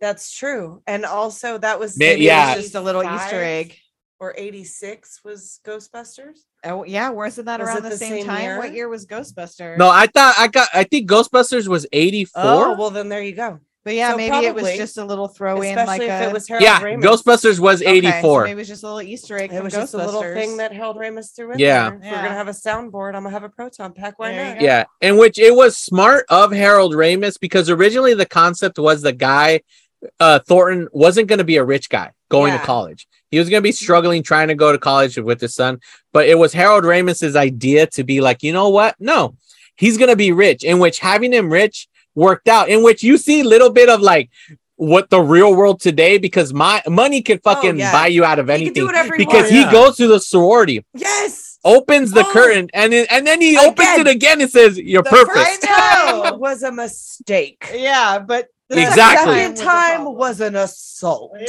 That's true. And also that was Ma- Maybe yeah. was just a little Easter egg. Or 86 was Ghostbusters. Oh yeah, wasn't that Was around the, the same, same time? year? What year was Ghostbusters? no i thought i got i think ghostbusters was 84 Oh, well then there you go. but yeah, so maybe it was just a little throw in, like if a, it was Harold yeah Ramis. ghostbusters was Okay, so 84 maybe it was just a little Easter egg It from was just a little thing that Harold Ramis threw in Yeah. there. Yeah. we're gonna have a soundboard, I'm gonna have a proton pack. Why There not? Yeah, in which it was smart of Harold Ramis because originally the concept was the guy uh Thornton wasn't going to be a rich guy going Yeah. to college. He was going to be struggling trying to go to college with his son, but it was Harold Ramis's idea to be like, "You know what? No. He's going to be rich." In which having him rich worked out. In which you see a little bit of like what the real world today because my money can fucking Oh, yeah. buy you out of He can do anything whatever he because wants. he Yeah. goes to the sorority Yes. opens the Oh. curtain and then, and then he opens Again. it again and says you're The perfect first time was a mistake. Yeah, but The Exactly. second time was an assault.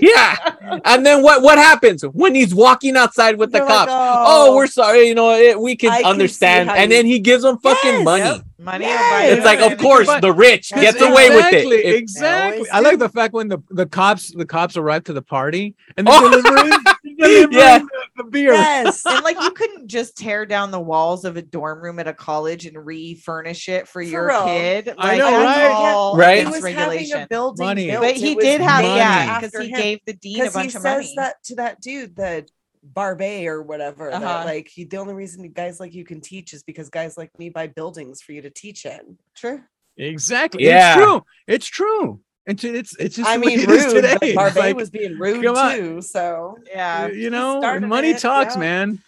Yeah. And then what what happens when he's walking outside with the You're like, cops? oh, "Oh, we're sorry, you know, it, we can I understand. how and you- then he gives them fucking Yes. money. Money Yes. It's like, of course, the rich Yes, gets away with exactly, it. If- Exactly. I like the fact when the, the cops the cops arrive to the party and Oh. they're delivering, delivering Yeah. the, the beer. Yes, and like you couldn't just tear down the walls of a dorm room at a college and refurnish it for, your real. kid. Like, I know, that's right? all Right. He was regulation. having a building Money. built. But he did have money. yeah, because he him. gave the dean a because bunch he of says money. that to that dude, the Barbay or whatever. Uh-huh. That like he, the only reason guys like you can teach is because guys like me buy buildings for you to teach in. True. Exactly. Yeah. It's true. It's true. It's it's it's just I mean, it is rude. today. Barbay like, was being rude too. So Yeah. you know, money it, talks, yeah. man.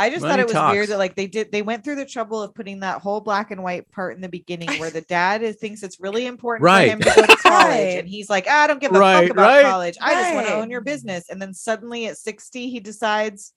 I just thought Money it was talks. weird that like they did they went through the trouble of putting that whole black and white part in the beginning where the dad is, thinks it's really important Right. for him to go to college and he's like, ah, I don't give a Right, fuck about right. college. I just want to own your business. And then suddenly at 60 he decides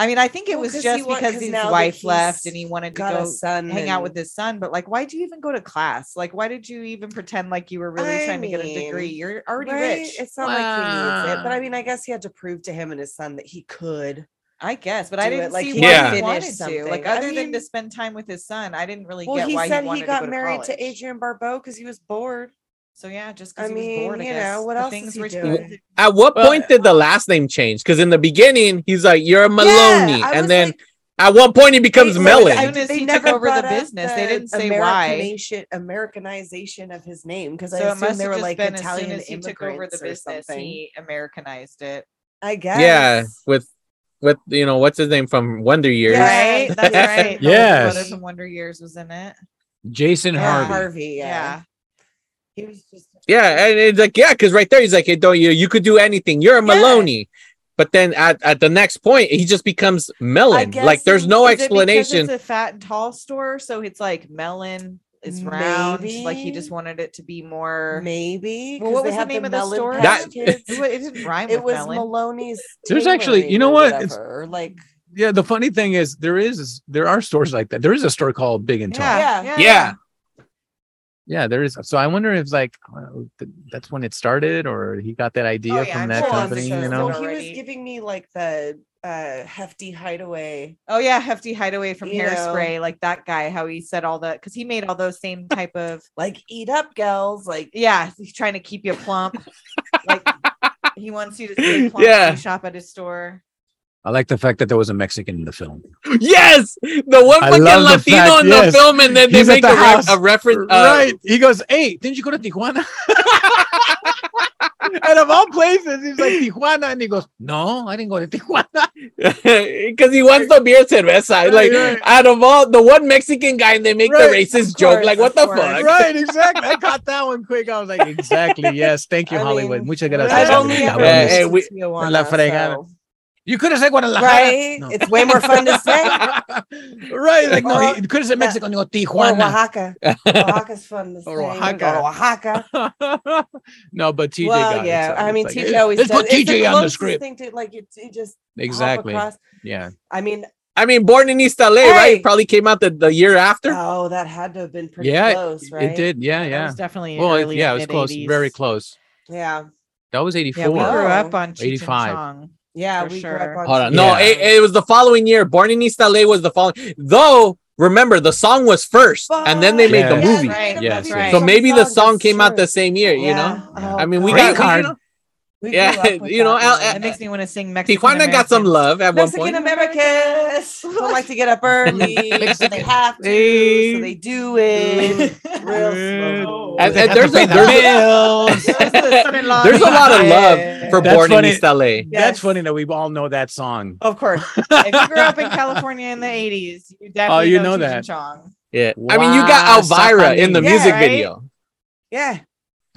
I mean, I think it Well, was 'cause just he wa- because 'cause his wife left and he wanted to go son hang out with his son. But like, why do you even go to class? Like, why did you even pretend like you were really I trying to get a degree? You're already right? rich. It's not like he needs it, but I mean, I guess he had to prove to him and his son that he could. I guess, but I do didn't like, see he why Yeah. he finished wanted to. something. Like, I other than to spend time with his son, I didn't really Well, get he why said he wanted he got to go married to, to Adrienne Barbeau because he was bored. So yeah, just I because he was mean, bored, I you guess. know, what The else things is he rich doing? At what Well, point did the uh, last name change? Because in the beginning, he's like, "You're a Maloney," I and then like- at one point he becomes Wait, Melon. As soon as he took over the brought up business, they didn't say why. Americanation, Americanization of his name because I So it assume must they have were just like been Italian as soon as he took over the immigrants or business, something. he Americanized it. I guess. yeah, with with you know what's his name from Wonder Years. Yeah. Right? That's right. The Yes. Brother from Wonder Years was in it. Jason Yeah, Hervey. Hervey. Yeah. Yeah. He was just. Yeah, and it's like yeah, because right there he's like, "Hey, don't you? You could do anything. You're a Yeah. Maloney." But then at, at the next point, he just becomes Melon. Like there's no Is it explanation. It's a fat and tall store, so it's like melon is round. Like he just wanted it to be more. Maybe. Well, 'cause what was the have name of the Melon store? That- It wa- it didn't rhyme It with was melon. Maloney's. There's actually- you know what? It's- Like Yeah, the funny thing is there is there are stores like that. There is a store called Big and Tall. Yeah, Yeah. yeah, yeah, Yeah, there is. So I wonder if like uh, that's when it started, or he got that idea Oh, yeah, from I'm that sure company. You know, well, he was giving me like the uh hefty hideaway. Oh yeah, hefty hideaway from You know. Hairspray, like that guy. How he said all that because he made all those same type of Like eat up, gals. Like yeah. He's trying to keep you plump. like he wants you to stay plump Yeah. when you shop at his store. I like the fact that there was a Mexican in the film. yes, the one I fucking love the Latino fact, in yes. the film, and then they He's make the a, re- a reference. Uh, right? He goes, "Hey, didn't you go to Tijuana?" and of all places, he's like Tijuana, and he goes, "No, I didn't go to Tijuana." because he wants the beer cerveza. Right, like right. out of all the one Mexican guy, and they make Right, the racist of joke. Like what the course. fuck? right? Exactly. I caught that one quick. I was like, "Exactly. Yes, thank you, I Hollywood. mean, Muchas gracias. I've only ever Eh, been eh, we- Tijuana, La fregada. so- You could have said Guadalajara. right? No. It's way more fun to say. right? Like no, Or- you could have said. Mexico. and You go Or Oaxaca. Oaxaca's fun to say. Or Or Oaxaca. Oaxaca. no, but TJ well, got it, yeah. so I mean, like, TJ eh, always let's does. put It's the TJ on the closest script. Thing to, like, it, it just Exactly. Yeah. I mean, I mean, Born in East LA, Hey! right? Probably came out the, the year after. oh, that had to have been pretty Yeah, close, right? It did. Yeah, That yeah. was definitely Well, it- early yeah, it was close. mid-80s. Very close. Yeah. That was 84. Yeah, we grew Oh. up on Cheech and 85. Chong. Yeah, For we sure. grew up on Hold on. TV. No, Yeah. it, it was the following year. Born in East LA was the following. Though, remember, the song was first, and then they made the movie. Yeah, they made Yes, movie yes. So maybe the song that's came out the same year, you know? Yeah. I mean, we Green got, card. You know, We Yeah, grew up with you know, that Al- It eh, makes me want to sing Mexican. Tijuana got some love at one Mexican point. Americans don't like to get up early, so they have to, so they do it real slow. And, oh. and there's a, pay the there's, a, there's a lot of love for That's Born funny. in East LA. Yes. That's funny that we all know that song. Of course. if you grew up in California in the 80s, you definitely oh, you know, know that. and Chong. Yeah. I mean, you got Wow, Elvira in the Yeah, music right? video. Yeah.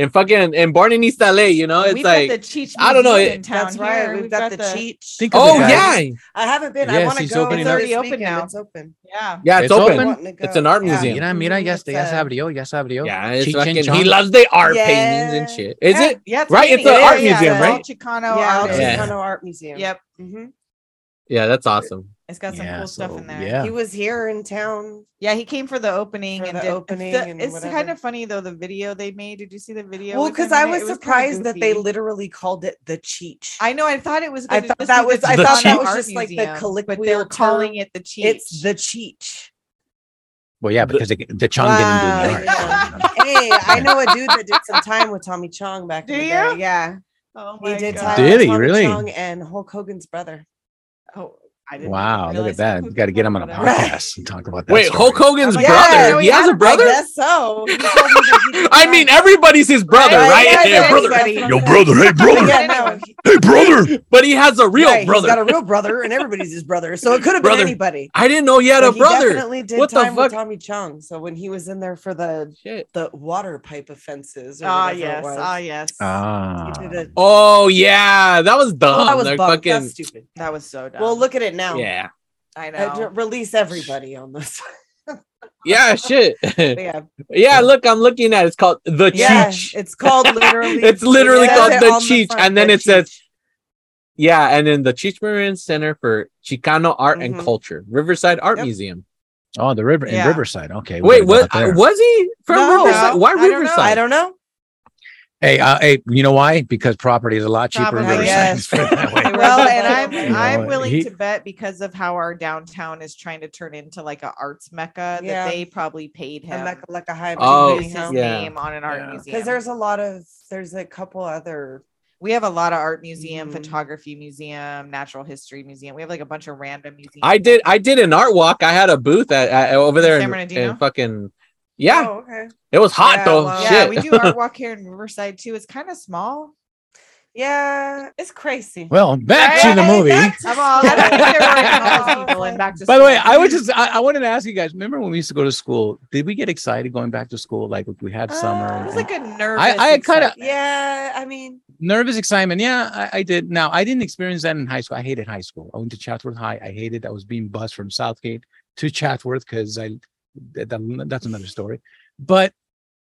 And fucking and Born in East LA, you know, it's We've like got the Cheech I don't know, it- in town That's right. here. We've, got, the, Cheech. Think of Oh it, yeah. I haven't been. I want to go. opening It's already open open now. now. It's open. Yeah. Yeah, it's, It's open. open? It's an art Yeah. museum. Mira, mira, ya, It's, se- ya se abrió, ya se abrió. Yeah, it's Cheech fucking, he loves the art Yeah. paintings and shit. Is yeah, it? Yeah, Right, it's painting. an art museum, yeah, right? Chicano Yeah, Chicano Art Museum. Yep. hmm Yeah, that's awesome. It's got some Yeah, cool stuff in there. yeah. He was here in town. Yeah, he came for the opening For and the did- opening the- and it's whatever. kind of funny though the video they made. Did you see the video? Well, because I in was It kinda surprised that they literally called it the Cheech. I know. I thought it was. I thought that was. I The thought that Cheech was Art just like the Museum, colloquial. but they're calling it the Cheech. It's the Cheech. Well, yeah, because the, the Chong Wow, didn't do the art. hey, I know a dude that did some time with Tommy Chong back Do in the you? day. Yeah, Oh he my did God. time Did with he? Tommy Really? Chong and Hulk Hogan's brother. Oh, I didn't. Wow, look at that. who You got to get him on a podcast and talk about that. Wait, story. Hulk Hogan's Oh my brother. God. He has a brother. I guess so. He told me that he did I mean, everybody's his brother, Right, right? yeah, Yeah, yeah, brother. Yo, brother. Hey, brother. Yeah, no, Hey, brother. But he has a real right, brother. He's got a real brother, and everybody's his brother. So it could have been anybody. I didn't know he had But a he brother. definitely did What the time with fuck? Tommy Chong. So when he was in there for the Shit. the water pipe offenses, Ah, yes. Ah, yes. Ah. he did a- Oh yeah, that was dumb. Oh, that was fucking stupid. That was so dumb. Well, look at it now. Yeah, I Uh, know. j- release everybody on this. yeah, shit. yeah, yeah, look, I'm looking at. it. It's called the yeah. Cheech. It's called literally. It's literally it called it the on Cheech, front, and then the it says Yeah, and then the Cheech Marin Center for Chicano Art and Mhm. Culture, Riverside Art Yep. Museum. Oh, the river Yeah. in Riverside. Okay. Wait, what was he from No, Riverside? Why I don't know. Riverside? I don't know. Hey, uh, hey, you know why? Because property is a lot cheaper in Probably. Riverside. Yes. Put that way. well, and I'm You know, I'm willing he- to bet because of how our downtown is trying to turn into like a arts mecca Yeah. that they probably paid him Like, like a high. Oh, his yeah. name on an art Yeah. museum. because there's a lot of there's a couple other. we have a lot of art museum, Mhm. photography museum, natural history museum. We have like a bunch of random museums. I did. I did an art walk. I had a booth at, at over there San in, in fucking. Yeah, Oh, okay. it was hot Yeah, though. well- Yeah, we do art walk here in Riverside too. It's kind of small. Yeah, it's crazy. Well, back to the movie. to I'm all school. that's what they're working on those people and back to By the way. I was just I, I wanted to ask you guys. Remember when we used to go to school? Did we get excited going back to school? Like we had summer. Uh, it was and- like a nervous. I kinda- excitement. Yeah, I mean, nervous excitement. Yeah, I, I did. Now I didn't experience that in high school. I hated high school. I went to Chatsworth High. I hated. I was being bused from Southgate to Chatsworth because I. That, that- that's another story. But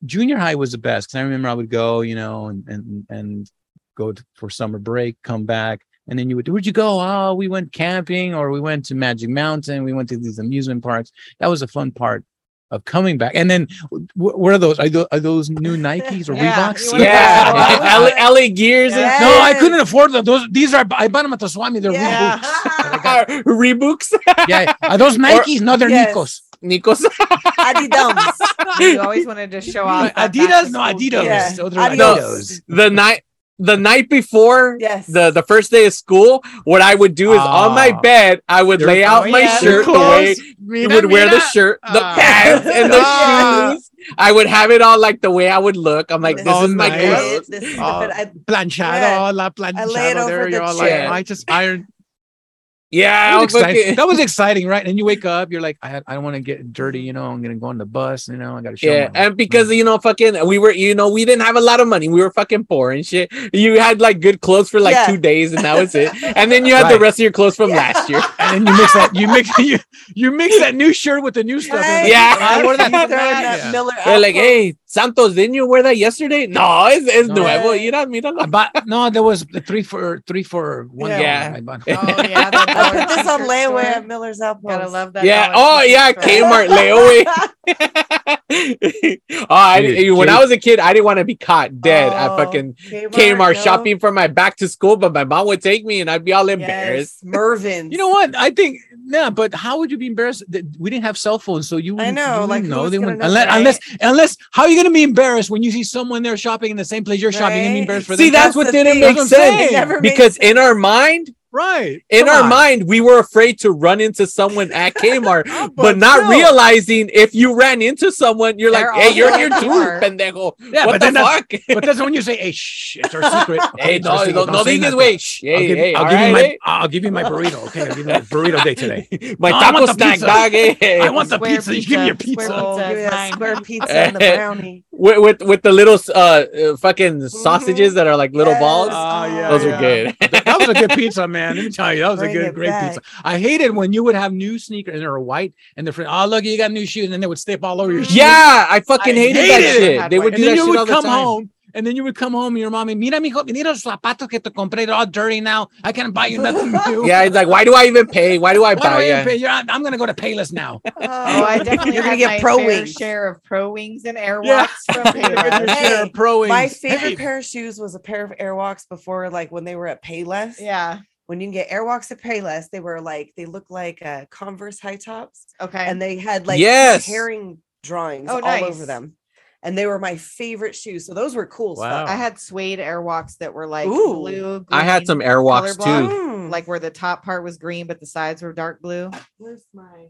junior high was the best because I remember I would go, you know, and and and go to, for summer break, come back, and then you would. Where'd you go? Oh, we went camping, or we went to Magic Mountain. We went to these amusement parks. That was a fun part of coming back. And then, wh- what are those? Are those, are those new Nikes or Yeah, Reeboks? Yeah, LA, LA gears and No, I couldn't afford them. Those these are I bought them at the Swami. They're Yeah. Reeboks. Reeboks. Yeah, are those Nikes? no, they're Yes. Nikos. Nikos. Adidas. you always wanted to show off. that back to Adidas, no Adidas. Yeah. Those are Adios. Adidas. the night the night before Yes. the the first day of school what i would do is on my bed i would lay out oh, my yeah, shirt the way clothes. you Mira, would wear the mira. shirt the Ah. pants and the Ah. shoes i would have it all like the way i would look i'm like This this Oh, is my nice. clothes This is Oh. the bit I- Planchado, Yeah. la I lay it planchado. over There the you're all like. I just ironed. Yeah That was, was exciting. fucking- that was exciting, right? And you wake up, you're like, I, I don't want to get dirty, you know. I'm gonna go on the bus, you know. I gotta show. yeah, my- and because you know, fucking, we were, you know, we didn't have a lot of money. We were fucking poor and shit. You had like good clothes for like Yeah. two days, and that was it. And then you had the rest of your clothes from last year. and then you mix that, you mix you you mix that new shirt with the new stuff. and it's Yeah. I wore that. Throwing from that. that Yeah. Miller They're like, hey, Santos, didn't you wear that yesterday? No, it's, it's No. nuevo. You know, míralo. I bought no, there was the three for three for one. Yeah. dollar. I bought. Oh yeah, the I put this on t-shirt layaway at Miller's Outpost. Gotta love that. Yeah. Oh, yeah. store. Kmart layaway. oh, I, Dude, when I K- was a kid, I didn't want to be caught dead at Oh, fucking Kmart, Kmart no? shopping for my back to school, but my mom would take me and I'd be all embarrassed. Yes, Mervyn's. You know what? I think yeah, but how would you be embarrassed? We didn't have cell phones, so you I wouldn't, know, you like, wouldn't know. They gonna wouldn't know, unless, right? unless unless how are you gonna be embarrassed when you see someone there shopping in the same place you're shopping and be embarrassed for See, them? that's That's what the didn't thing. make That's what I'm sense saying. It never made because in our mind, right. in Come our on. mind, we were afraid to run into someone at Kmart, but, But not still. realizing if you ran into someone, you're They're like, hey, you're here too, pendejo. Yeah, what but the then that's- fuck? But that's when you say, "Hey, shh, it's our secret." hey, it's our no, secret. no, no say digas, nothing. güey. I'll give, hey, I'll all give you my hey. I'll give you my burrito. Okay, I'll give you my burrito day today. My No, I taco want the snack, pizza. dog. I want the Square pizza. You give me your pizza, pizza. square pizza. give me square pizza and the brownie. With, with with the little uh, uh fucking sausages that are like little Yes. balls. Oh, yeah, Those yeah. are good. that was a good pizza, man. Let me tell you, that was Bring a good, great back. pizza. I hated when you would have new sneakers and they were white and they're friend, oh look, you got new shoes, and then they would step all over your shoes. yeah, I fucking I hated, hated that it. shit. They would and do then that you shit all would the come time. home And then you would come home and your mommy, mira, mijo, mira los zapatos que te compré. They're all dirty now. I can't buy you nothing new. Yeah, it's like, why do I even pay? Why do I Why do I buy? even Yeah. pay? You're- I'm, I'm gonna go to Payless now. Oh, I definitely You're gonna get my Pro fair Wings. share of pro wings and airwalks Yeah. from Payless. Hey, Pro My favorite Hey. pair of shoes was a pair of Airwalks before, like when they were at Payless. Yeah. When you can get Airwalks at Payless, they were like they looked like uh, Converse high tops, Okay. and they had like Yes. herring drawings Oh, all nice. over them, and they were my favorite shoes. So those were cool Wow. stuff. I had suede airwalks that were like Ooh. blue. I had some Airwalks too. Mm. Like where the top part was green, but the sides were dark blue. Where's my?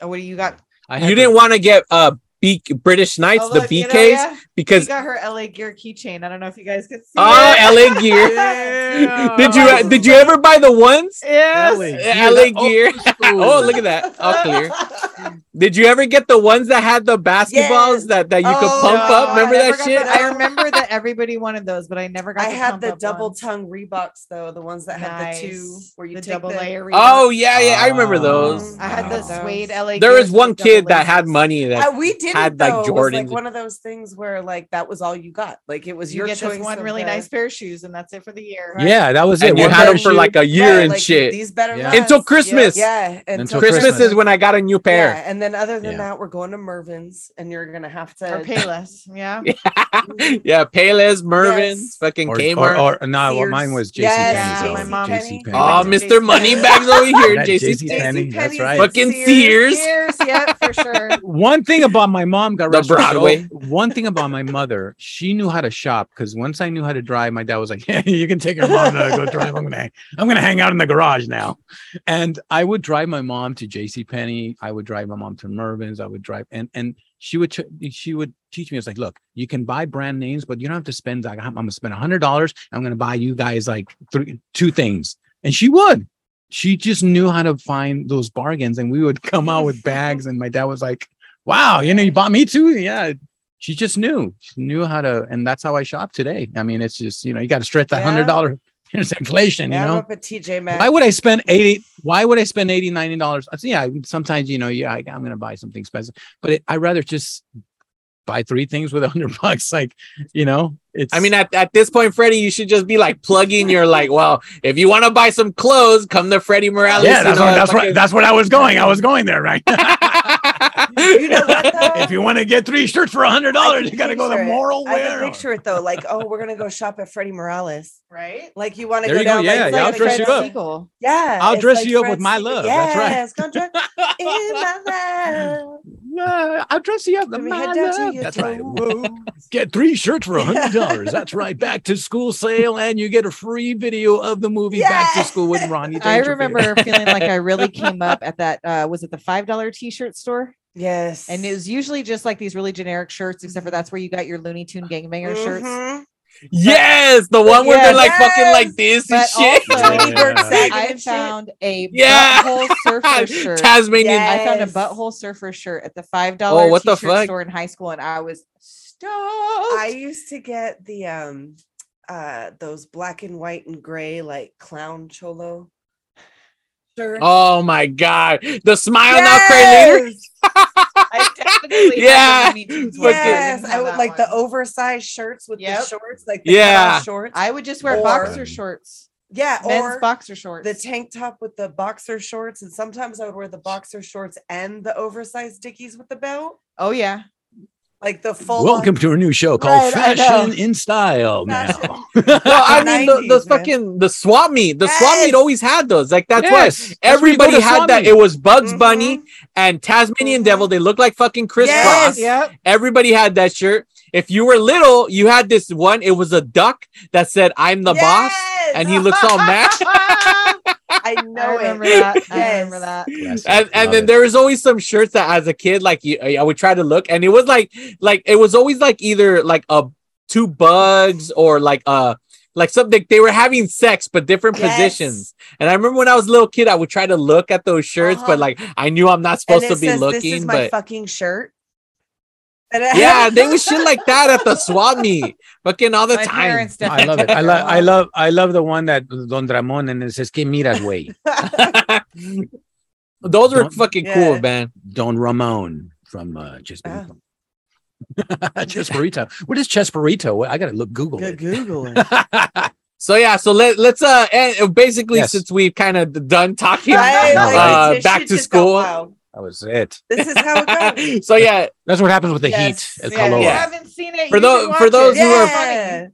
Oh, what do you got? I You didn't want to get uh B- British Knights, Oh, the look, you know, yeah. Because She got her LA Gear keychain. I don't know if you guys could see oh, it. LA Gear. Yeah. did you did you ever buy the ones? Yes. LA LA Gear. oh, look at that. All clear. Did you ever get the ones that had the basketballs Yes. that, that you could Oh, pump No, up? Remember that shit? the- I remember that everybody wanted those, but I never got. I had the double tongue Reeboks though, the ones that had the two where you the take double the, layer. Oh yeah, yeah, I remember those. Mm, I had the suede LA. There was one kid that had money that we did had, it like, though. It was like one of those things where like that was all you got. Like it was You your get choice. this one really the- nice pair of shoes, and that's it for the year. Yeah, that was it. and you had them for like a year Right, and like, shit. These better Yeah. Until Christmas. Yeah, Until Christmas Christmas. is when I got a new pair. Yeah, and then other than Yeah. that, we're going to Mervyn's, and you're gonna have to Or Payless. Yeah. yeah, Payless, Mervyn's, Yes. fucking Or, Kmart. or, or no, well, mine was JC Yes, oh, Penney. my mom- JC Penney. oh, Penny. Mr. Moneybags over here, JC. JC Penney, that's Penney's right. Fucking Sears. Years, yeah, for sure. One thing about my mom got The rest her soul, Broadway. One thing about my mother, she knew how to shop because once I knew how to drive, my dad was like, "Yeah, you can take your mom to go drive. I'm gonna, I'm gonna hang out in the garage now." And I would drive my mom to J.C. Penney. I would drive my mom to Mervyn's. I would drive, and and she would she would teach me. It's like, look, you can buy brand names, but you don't have to spend like I'm gonna spend a hundred dollars. I'm gonna buy you guys like three, two things, and she would. She just knew how to find those bargains, and we would come out with bags. And my dad was like, "Wow, you know, you bought me too." Yeah, she just knew. She knew how to, and that's how I shop today. I mean, it's just you know, you got to stretch that hundred dollar. There's inflation, Yeah, you know. up at TJ Maxx. Why would I spend 80? Why would I spend 80, 90 dollars? Yeah, sometimes you know, yeah, I, I'm gonna buy something expensive, but it, I'd rather just buy three things with a hundred bucks. Like, you know, it's I mean, at, at this point, Freddie, you should just be like plugging your like, well, if you want to buy some clothes, come to Freddie Morales. yeah, you that's know, what that's fucking- what that's what I was going. I was going there, right? you know what though? if you want to get three shirts for a hundred dollars, you got to go to picture it. Moral I Wear. can picture it though. Like, oh, we're gonna go shop at Freddie Morales. Right? Like you want to There go you go, down. yeah, like, yeah, I'll dress you up. Siegel. Yeah, I'll dress like you up Fred with my Siegel. love. That's right. Yes, dress in my love. Yeah, I'll dress you up. Let my head down to love. your That's right. toes. Get three shirts for a hundred dollars. That's right. Back to school sale, and you get a free video of the movie Back to Yes! School with Ronnie. I remember feeling like I really came up at that. Uh, was it the five dollar t shirt store? Yes, And it was usually just like these really generic shirts, except for that's where you got your Looney Tune gangbanger shirts. Mhm. Yes, the one where they're like Yes! fucking like this and shit. also, Yeah. I found a Yeah. butthole surfer shirt. Tasmanian. Yes. I found a butthole surfer shirt at the five dollar Oh, what the t-shirt fuck? store in high school, and I was stoked. I used to get the um uh those black and white and gray like clown cholo shirts. Oh my god, the smile now, Cray later. Yes! I definitely Yeah. had the Looney Tunes one. Yes, I would that like the oversized shirts with Yep. the shorts, like the Yeah. shorts. I would just wear Or- boxer shorts, yeah, men's or boxer shorts. the tank top with the boxer shorts, and sometimes I would wear the boxer shorts and the oversized dickies with the belt, oh yeah, like the full. Welcome to a new show called Right, Fashion in Style. Fashion. Now, Well, I mean, the, 90s, those man. fucking the swap meet, the swap meet always had those. Like that's Yes, why that's where you go everybody had that. meet. It was Bugs Mhm. Bunny and Tasmanian Mhm. Devil. They looked like fucking crisscross. Yes. yep. Everybody had that shirt. If you were little, you had this one. It was a duck that said, "I'm the boss," and he looks all mad. I know I it. remember that. I remember that. Yes, and and then it. there was always some shirts that as a kid like you I would try to look and it was like like it was always like either like a two bugs or like uh like something they were having sex but different Yes. positions and I remember when I was a little kid I would try to look at those shirts Uh-huh. but like I knew I'm not And supposed it to be says, looking This is my but fucking shirt. And I- yeah they was shit like that at the swap meet fucking all the My time parents I love it. I love. I love. I love the one that Don Ramon and it says "Que miras, way." those were fucking Yeah. cool man Don Ramon from uh, just. Oh. Chespirito. What is Chespirito? I gotta look Google it. Google it. So yeah, so let let's uh and basically Yes. since we've kind of done talking Right, like, uh, this back to school. Wild. That was it. This is how it goes. So yeah, That's what happens with the Yes, heat at Yeah, Kaloa. Yeah. haven't seen it, For you tho- should for those it. who are- funny. Yeah.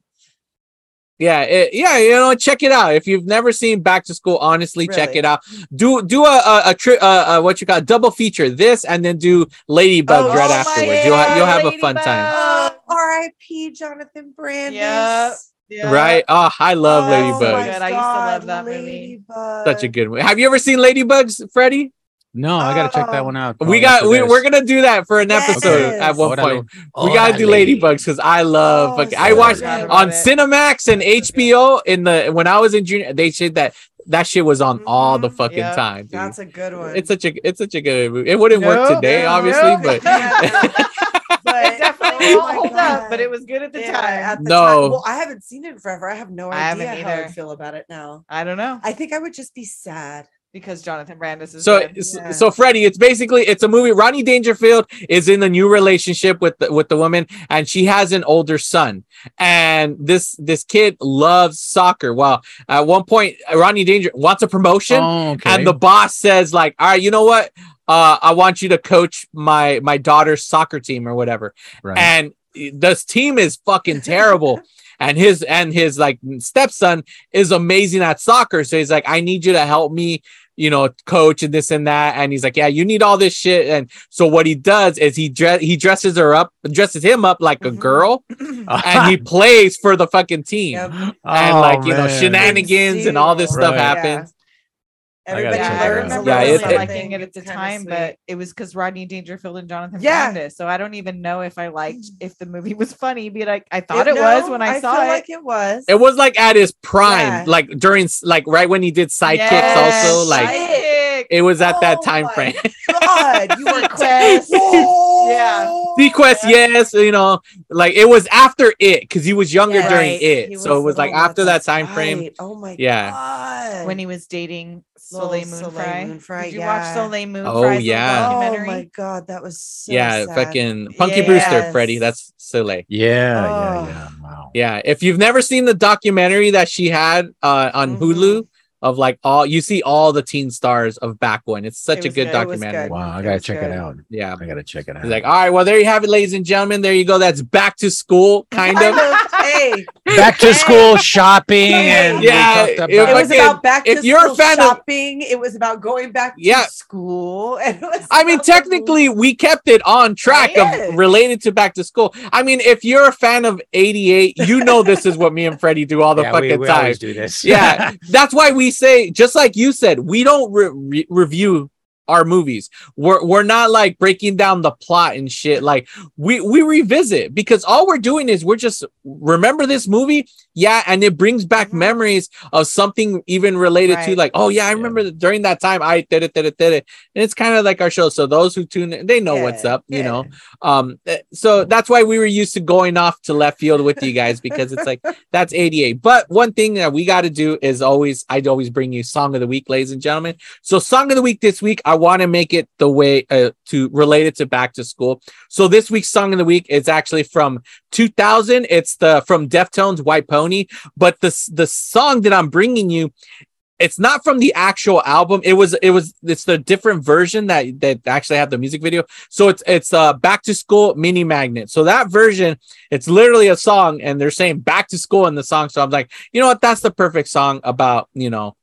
yeah, it, yeah, you know, check it out. If you've never seen Back to School, honestly, check it out. Do do a a, a, tri- uh, uh, what you got double feature this and then do Ladybugs Oh, right oh afterwards. You'll ha- you'll have a fun time. Ladybug. Oh, R.I.P. Jonathan Brandis. Yep. Yeah. Right? Oh, I love Oh Ladybugs. my Good. I used to love God, that movie. Such a good movie. Have you ever seen Ladybugs, Freddie? No, I gotta check that Oh. one out. we Oh, got we, we're gonna do that for an episode Yes. at one Ora point. le- we gotta do Orale. Ladybugs because I love. Oh, fucking- so I watched good. On it. Cinemax and HBO in the when I was in junior. They said that that shit was on all the Mhm. fucking Yep. time. Dude. That's a good one. It's such a it's such a good movie. It wouldn't work today, no, obviously, nope. but but It definitely oh won't hold up, but it was good at the Yeah, time. at the No. time- Well, I haven't seen it in forever. I have no I idea how I feel about it now. I don't know I think I would just be sad. Because Jonathan Brandis is so good. Yeah. so Freddie, it's basically it's a movie. Ronnie Dangerfield is in a new relationship with the, with the woman, and she has an older son. And this this kid loves soccer. Well, at one point, Ronnie Danger wants a promotion, Oh, okay. and the boss says like, "All right, you know what? Uh, I want you to coach my my daughter's soccer team or whatever." right. and this team is fucking terrible and his and his like stepson is amazing at soccer so he's like i need you to help me you know coach and this and that and he's like yeah you need all this shit and so what he does is he dress he dresses her up dresses him up like a Mhm. girl and he plays for the fucking team Yep. and Oh, like you know shenanigans and all this Big stuff deal. Right. happens Everybody Yeah, I remember Yeah, really it- it- liking it at the time, sweet. but it was because Rodney Dangerfield and Jonathan Yeah. Brandis. So I don't even know if I liked mm. if the movie was funny. But like I thought it, no, was when I, saw it. like it was. it was like at his prime Yeah. like during like right when he did sidekicks Yes, also like Sidekick. it was at that Oh time frame God, you were SeaQuest. Whoa. Yeah. SeaQuest, yes, you know, like it was after it because he was younger Yeah. during Right. it, He so it was like oh, after that that's time frame. Oh my Yeah. god. when he was dating Little Soleil Soleil Moon Frye. Moonfry, Did you yeah. watch Soleil Moon Frye? Oh, yeah. Oh my god, that was so yeah, sad. fucking Punky Brewster, Yes. Freddie. That's Soleil. yeah, yeah, Oh. yeah. Wow. Yeah, if you've never seen the documentary that she had uh, on Mhm. Hulu of like all you see all the teen stars of back when. It's such It a good good. Documentary. good. Wow, I gotta was check good. it out. Yeah. I gotta check it out. He's like, all right, well, there you have it, ladies and gentlemen. There you go. That's back to school, kind of. Hey, back to school shopping and Yeah, it about- it was Fucking- about back to if you're a school fan of- shopping. it was about going back to Yeah. school. And I mean, about the technically, we kept it on track Yes. of related to back to school. I mean, if you're a fan of 88, you know this is what me and Freddie do all the Yeah, we, fucking we time. always do this. yeah, that's why we say, just like you said, we don't re- re- review our movies. We're we're not like breaking down the plot and shit. Like we we revisit because all we're doing is we're just remember this movie, yeah, and it brings back Mhm. memories of something even related to like, oh yeah, I remember that during that time I did it, did it, did it, and it's kind of like our show. So those who tune in, they know what's up, you yeah. know. Um, eh, so that's why we were used to going off to left field with you guys because it's like that's 88. But one thing that we got to do is always, I'd always bring you song of the week, ladies and gentlemen. So song of the week this week, I want to make it the way uh, to relate it to back to school. So this week's song of the week is actually from 2000. It's the from Deftones White Pony, but the the song that I'm bringing you it's not from the actual album. It was it was it's the different version that that actually have the music video. So it's it's uh back to school Mini Maggit. So that version it's literally a song and they're saying back to school in the song. So i'm like you know what? That's the perfect song about you know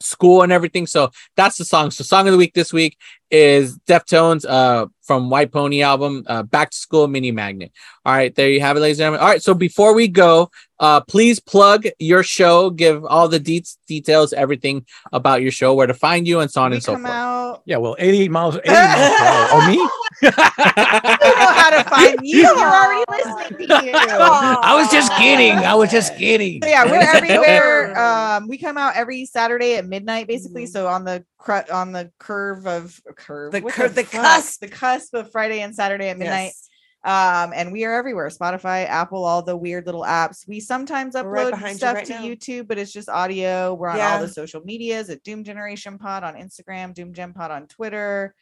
school and everything. So that's the song. So song of the week this week is deftones uh from white pony album uh back to school Mini Maggit all right there you have it ladies and gentlemen all right so before we go uh please plug your show give all the de- details everything about your show where to find you and so on we and so forth out. Yeah, well, 88 miles. 80 miles per hour. Oh, me? You know how to find you. You're already listening to you. I was just kidding. I was just kidding. So yeah, we're everywhere. Um, we come out every Saturday at midnight, basically. So on the cr- on the curve of curve, The what cur- the fuck? cusp. the cusp of Friday and Saturday at midnight. Yes. Um, and we are everywhere: Spotify, Apple, all the weird little apps. We sometimes We're right upload you stuff right to now. YouTube, but it's just audio. We're on all the social medias at Doom Generation Pod on Instagram, Doom Gen Pod on Twitter,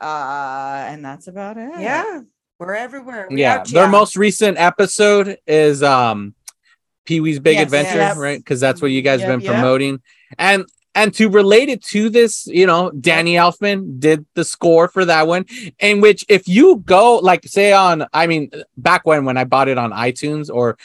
uh, and that's about it. Yeah. We're everywhere. We yeah, their most recent episode is um Pee Wee's Big Yes, Adventure, yes. right? Because that's what you guys Yep, been yep. promoting, and and to relate it to this, you know, Danny Elfman did the score for that one. In which, if you go like say on, I mean, back when when I bought it on iTunes or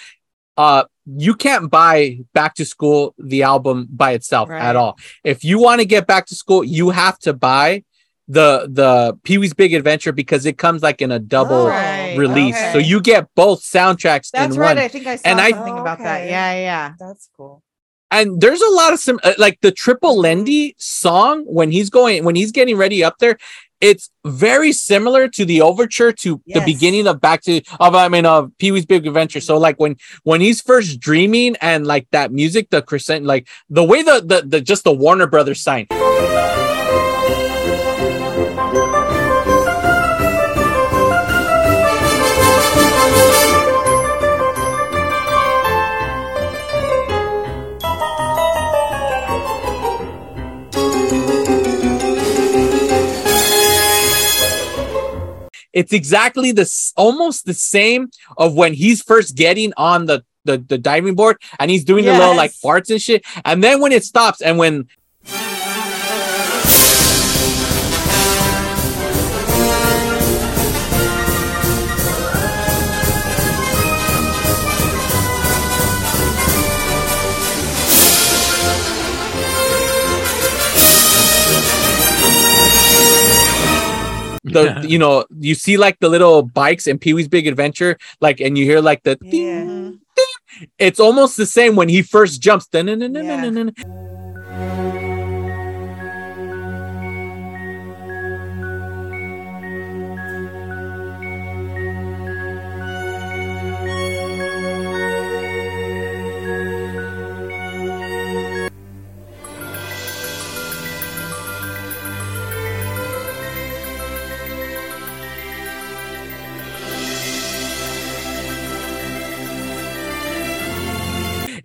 uh you can't buy back to school the album by itself Right. at all if you want to get back to school you have to buy the the pee-wee's big adventure because it comes like in a double Oh, Right, release so you get both soundtracks That's in right. one I think I saw And I- something about that. Yeah, yeah. That's cool. And there's a lot of some uh, like the triple Lindy song when he's going when he's getting ready up there it's very similar to the overture to the beginning of back to of i mean of pee-wee's big adventure. So like when when he's first dreaming and like that music the crescent like the way the the, the just the warner brothers sign it's exactly the almost the same of when he's first getting on the the, the diving board and he's doing the little like Yes. farts and shit and then when it stops and when the you know you see like the little bikes in Pee-wee's Big Adventure like and you hear like the Yeah. Mhm. it's almost the same when he first jumps.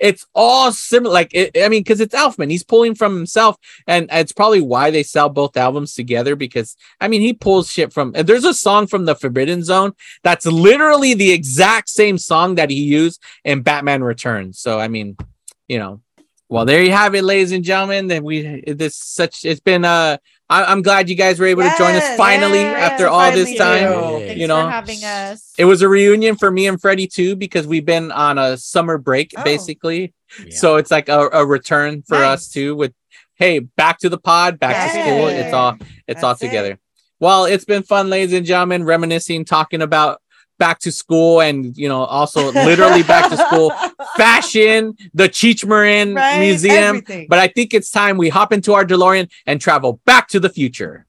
It's all similar. Like, it, I mean, because it's Elfman, he's pulling from himself, and it's probably why they sell both albums together. Because I mean, he pulls shit from. and There's a song from the Forbidden Zone that's literally the exact same song that he used in Batman Returns. So I mean, you know, well, there you have it, ladies and gentlemen. That we this such it's been uh. I, I'm glad you guys were able to join us finally yes, after all this time. Yeah. Thanks You know, for having us. It was a reunion for me and Freddie too because we've been on a summer break Oh. basically. Yeah. So it's like a, a return for us Nice. too with hey, back to the pod, back to school. It's all it's all That's it. together. Well, it's been fun, ladies and gentlemen, reminiscing, talking about back to school and you know, also literally back to school fashion, the Cheech Marin Right? Museum. Everything. But I think it's time we hop into our DeLorean and travel back to the future.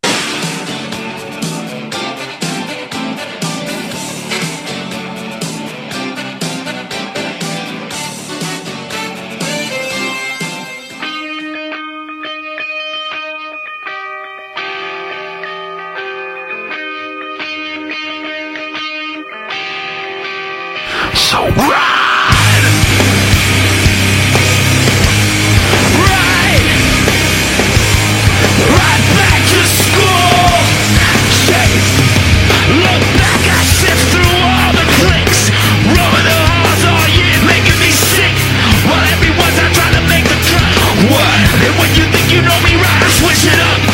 When you think you know me I switch it up.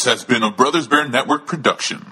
This has been a Brothers Bear Network production.